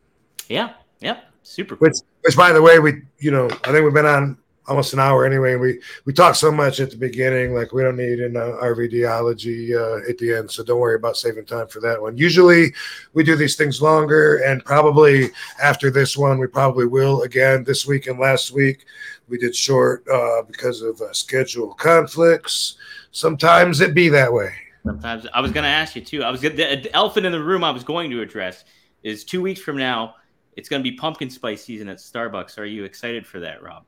C: Yeah, yeah, super. Cool.
B: Which, which by the way, we you know I think we've been on almost an hour anyway. We we talked so much at the beginning, like we don't need an uh, RVDology uh, at the end, so don't worry about saving time for that one. Usually, we do these things longer, and probably after this one, we probably will again this week and last week. We did short uh, because of uh, schedule conflicts. Sometimes it be that way.
C: Sometimes I was going to ask you too. I was the, the elephant in the room. I was going to address is two weeks from now. It's going to be pumpkin spice season at Starbucks. Are you excited for that, Rob?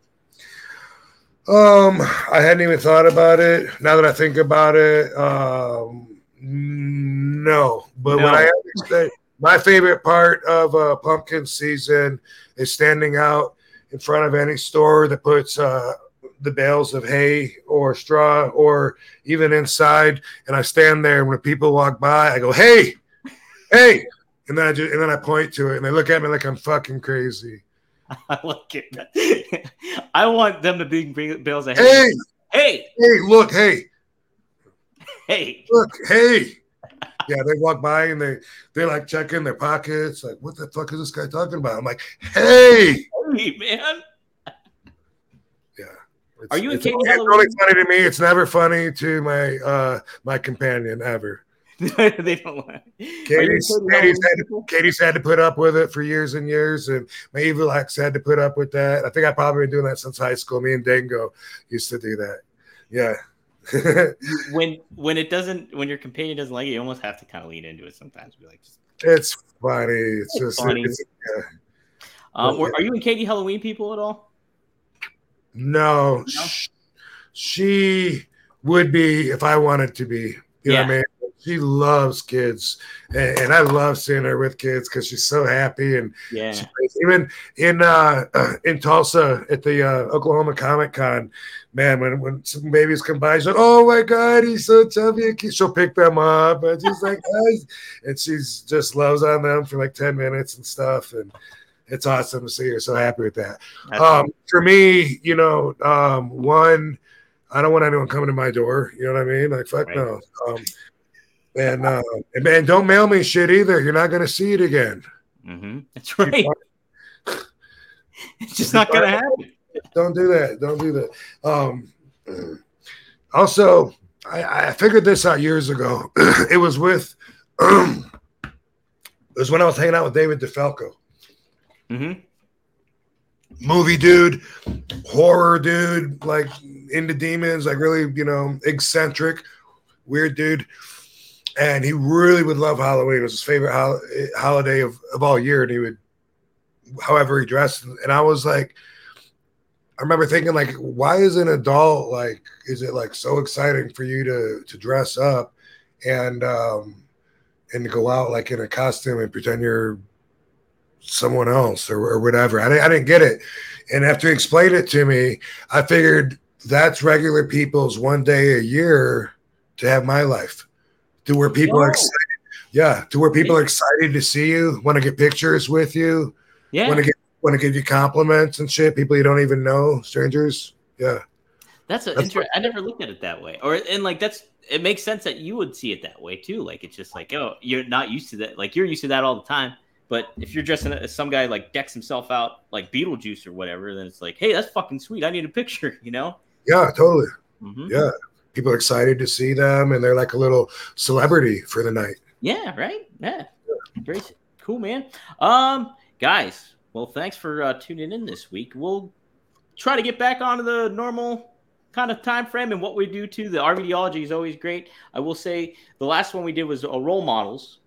B: Um, I hadn't even thought about it. Now that I think about it, um, no. But no. what I say, my favorite part of uh, pumpkin season is standing out in front of any store that puts uh, the bales of hay or straw or even inside, and I stand there. And when people walk by, I go, "Hey, hey!" And then I just, and then I point to it, and they look at me like I'm fucking crazy.
C: I like it. I want them to be bales of
B: hay. Hey,
C: hey,
B: hey! Look, hey,
C: hey,
B: look, hey. Yeah, they walk by and they they like check in their pockets, like, what the fuck is this guy talking about? I'm like, hey,
C: hey, man.
B: Yeah.
C: Are you
B: it's,
C: Katie
B: it's really funny to me. It's never funny to my uh my companion ever.
C: they don't
B: like. Katie's, Katie's, had to, Katie's had to put up with it for years and years, and my evil ex had to put up with that. I think I've probably been doing that since high school. Me and Dango used to do that. Yeah.
C: when when it doesn't when your companion doesn't like it, you almost have to kind of lean into it sometimes. Be like,
B: it's funny. It's, it's just funny. It's, yeah.
C: Um, are you and Katie Halloween people at all?
B: No, no? she would be if I wanted to be. You yeah. know what I mean? she loves kids, and, and, I love seeing her with kids because she's so happy. And
C: yeah,
B: even in uh, in Tulsa at the uh, Oklahoma Comic Con, man, when when some babies come by, she's like, "Oh my god, he's so chubby!" She'll pick them up, and she's like, and she's just loves on them for like ten minutes and stuff, and it's awesome to see her so happy with that. Um, for me, you know, um, one. I don't want anyone coming to my door. You know what I mean? Like, fuck right. no. Um, and uh, and man, don't mail me shit either. You're not going to see it again.
C: Mm-hmm. That's right. it's just not going to happen.
B: Don't do that. Don't do that. Um, also, I, I figured this out years ago. it was with, it was when I was hanging out with David DeFalco.
C: Mm-hmm.
B: Movie dude, horror dude, like into demons, like really, you know, eccentric, weird dude and he really would love Halloween. It was his favorite hol- holiday of, of all year, and he would, however he dressed, and I was like, I remember thinking like, why is an adult like, is it like so exciting for you to to dress up and um and to go out like in a costume and pretend you're someone else or, or whatever. I didn't, I didn't get it. And after he explained it to me, I figured that's regular people's one day a year to have my life to where people are excited. Yeah, to where people are excited to see you, want to get pictures with you,
C: Yeah.
B: want to get want to give you compliments and shit. People you don't even know, strangers. Yeah,
C: That's a
B: That's
C: inter- I never looked at it that way. Or and like that's it makes sense that you would see it that way too. Like it's just like oh you're not used to that. Like you're used to that all the time. But if you're dressing as some guy like decks himself out like Beetlejuice or whatever, then it's like hey that's fucking sweet. I need a picture. You know.
B: yeah, totally.
C: hmm
B: Yeah, people are excited to see them, and they're like a little celebrity for the night.
C: Yeah, right. Yeah. Great. Cool, man. Um, guys, well, thanks for uh, tuning in this week. We'll try to get back onto the normal kind of time frame and what we do too. The RVDology is always great. I will say the last one we did was a role models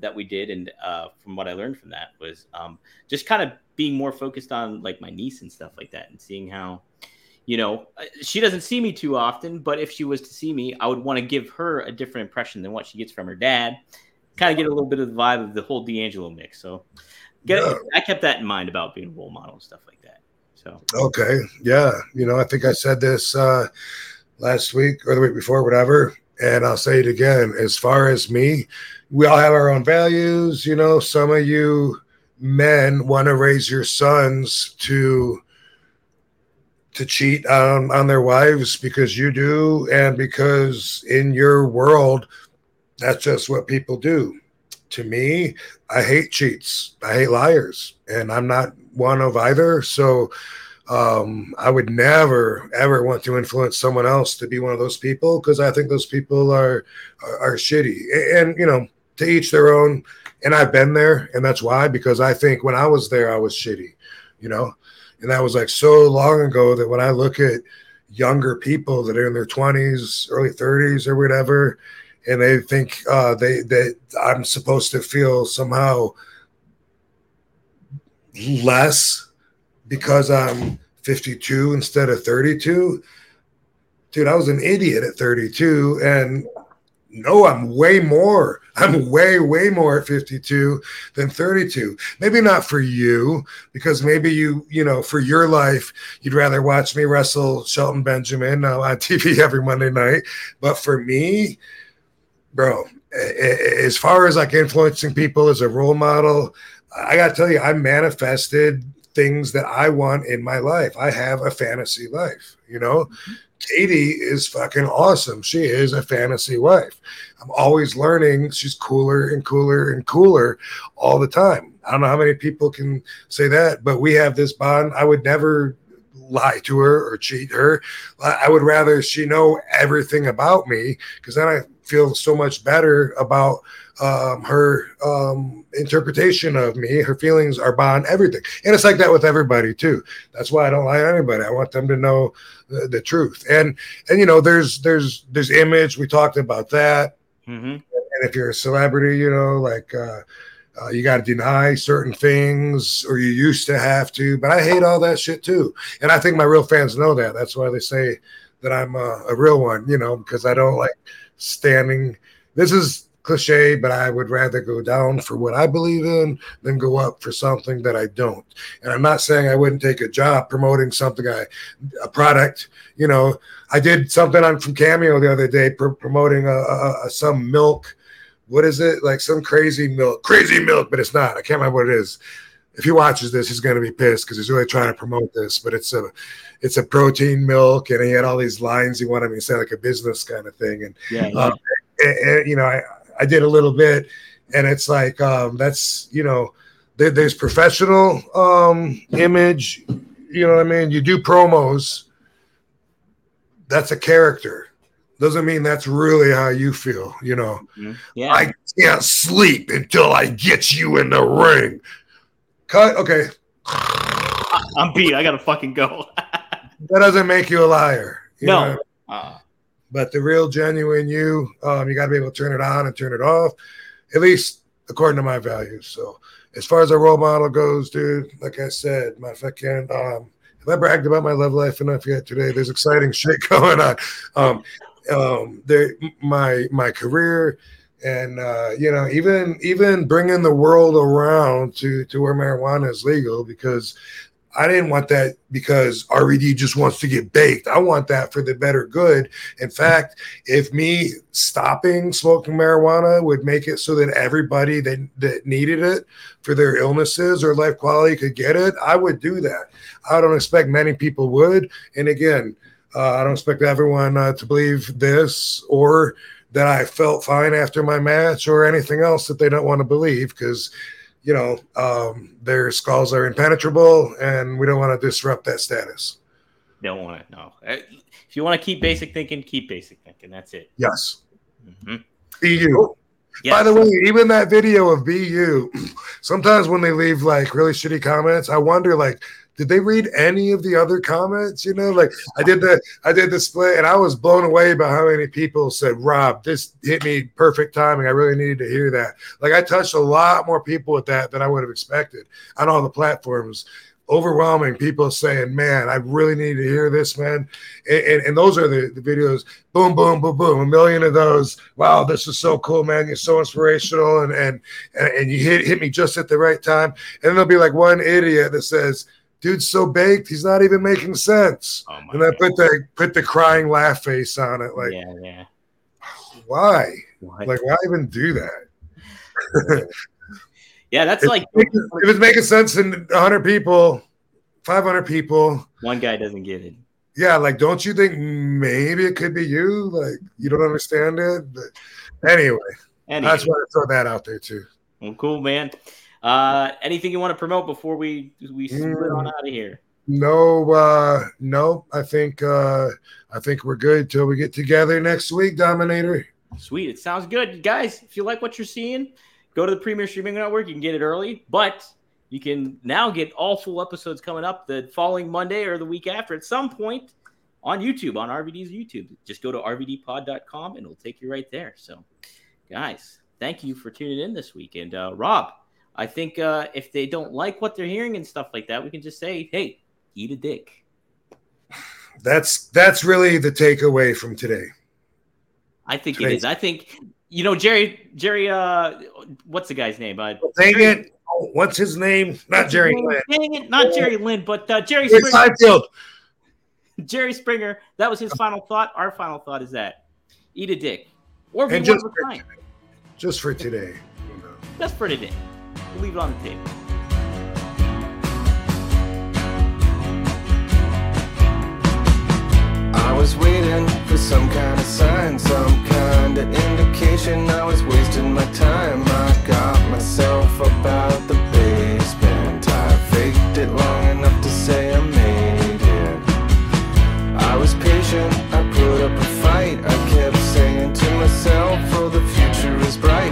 C: that we did, and uh, from what I learned from that was um, just kind of being more focused on like my niece and stuff like that, and seeing how you know, uh, she doesn't see me too often, but if she was to see me, I would want to give her a different impression than what she gets from her dad. Kind of get a little bit of the vibe of the whole DeAngelo mix. So, get,
B: Yeah.
C: I kept that in mind about being a role model and stuff like that. So,
B: Okay. Yeah. You know, I think I said this uh, last week or the week before, whatever. And I'll say it again. As far as me, we all have our own values. You know, some of you men want to raise your sons to to cheat on on their wives because you do and because in your world that's just what people do to me i hate cheats i hate liars and i'm not one of either so um, I would never ever want to influence someone else to be one of those people because I think those people are, are are shitty. And you know, to each their own. And I've been there, and that's why because I think when I was there, I was shitty. You know, and that was like so long ago that when I look at younger people that are in their twenties, early thirties, or whatever, and they think uh, they that I'm supposed to feel somehow less because I'm 52 instead of 32. Dude, I was an idiot at 32. And no, I'm way more. I'm way, way more at 52 than 32. Maybe not for you, because maybe you, you know, for your life, you'd rather watch me wrestle Shelton Benjamin on TV every Monday night. But for me, bro, as far as like influencing people as a role model, I got to tell you, I manifested things that I want in my life. I have a fantasy life, you know. Mm-hmm. Katie is fucking awesome. She is a fantasy wife. I'm always learning. She's cooler and cooler and cooler all the time. I don't know how many people can say that, but we have this bond. I would never lie to her or cheat her. I I would rather she know everything about me because then I feel so much better about um, her um, interpretation of me. Her feelings are bond everything, and it's like that with everybody too. That's why I don't lie to anybody. I want them to know the, the truth. And and you know, there's there's there's image. We talked about that.
C: hmm
B: And if you're a celebrity, you know, like uh, uh, you got to deny certain things, or you used to have to. But I hate all that shit too. And I think my real fans know that. That's why they say that I'm a, a real one. You know, because I don't like standing. This is cliche, but I would rather go down for what I believe in than go up for something that I don't. And I'm not saying I wouldn't take a job promoting something I a product. You know, I did something on from Cameo the other day pr- promoting a, a, a some milk. What is it? Like some crazy milk, crazy milk, but it's not. I can't remember what it is. If he watches this, he's going to be pissed because he's really trying to promote this. But it's a, it's a protein milk, and he had all these lines he wanted me to say like a business kind of thing. And
C: Yeah.
B: uh, and, and, you know, I, I did a little bit, and it's like um, that's you know, there, there's professional um, image. You know what I mean? You do promos. That's a character. Doesn't mean that's really how you feel. You know,
C: Mhm. yeah.
B: I can't sleep until I get you in the ring. Cut. Okay,
C: I'm beat. I gotta fucking go.
B: that doesn't make you a liar. You
C: No.
B: know?
C: uh,
B: but the real genuine you, um, you got to be able to turn it on and turn it off, at least according to my values. So as far as a role model goes, dude, like I said, my fucking um, have I bragged about my love life enough yet today? There's exciting shit going on. Um, um, there, my my career, and uh, you know, even even bringing the world around to to where marijuana is legal because I didn't want that because RVD just wants to get baked. I want that for the better good. In fact, if me stopping smoking marijuana would make it so that everybody that, that needed it for their illnesses or life quality could get it, I would do that. I don't expect many people would. And again, uh, I don't expect everyone uh, to believe this or that I felt fine after my match or anything else that they don't want to believe because you know, um, their skulls are impenetrable, and we don't want to disrupt that status.
C: Don't want to. No. Uh, if you want to keep basic thinking, keep basic thinking. That's it.
B: Yes.
C: Mm-hmm.
B: EU.
C: Yes.
B: By the way, even that video of BU, sometimes when they leave like really shitty comments, I wonder like, did they read any of the other comments? You know, like I did the I did the split and I was blown away by how many people said, Rob, this hit me perfect timing. I really needed to hear that. Like I touched a lot more people with that than I would have expected on all the platforms. Overwhelming people saying, Man, I really need to hear this, man. And, and, and those are the, the videos, boom, boom, boom, boom, a million of those. Wow, this is so cool, man. You're so inspirational, and and and, you hit hit me just at the right time. And then there'll be like one idiot that says, dude's so baked, he's not even making sense.
C: Oh my
B: and I
C: God.
B: put the put the crying laugh face on it. Like,
C: yeah, yeah.
B: why?
C: What?
B: Like, why even do that?
C: yeah, that's
B: If,
C: like
B: if it's making sense in 100 people, 500 people,
C: one guy doesn't get it.
B: yeah, like, don't you think maybe it could be you? Like, you don't understand it. But anyway,
C: Anyway,
B: that's why I throw that out there too.
C: well, cool, man. Uh, anything you want to promote before we we split
B: Mm.
C: on out of here?
B: No, uh, no, I think uh I think we're good till we get together next week, Dominator.
C: Sweet. It sounds good. Guys, if you like what you're seeing, go to the Premier Streaming Network. You can get it early, but you can now get all full episodes coming up the following Monday or the week after at some point on YouTube, on RVD's YouTube. Just go to rvdpod.com and it'll take you right there. So, guys, thank you for tuning in this week. And uh, Rob, I think uh, if they don't like what they're hearing and stuff like that, we can just say, hey, eat a dick.
B: That's that's really the takeaway from today.
C: I think it is. I think, you know, Jerry, Jerry, uh, what's the guy's name? Uh,
B: Dang
C: Jerry-
B: it. Oh, What's his name? Not Jerry Lynn.
C: Dang it, not Jerry Lynn, but uh, Jerry Springer.
B: Seinfeld.
C: Jerry Springer. That was his final thought. Our final thought is that eat a dick or be
B: just
C: of.
B: Just for today. you know.
C: That's for today. We'll leave it on the.
D: I was waiting for some kind of sign, some kind of indication I was wasting my time. I got myself about out the basement. I faked it long enough to say I made it. I was patient, I put up a fight. I kept saying to myself, oh, the future is bright.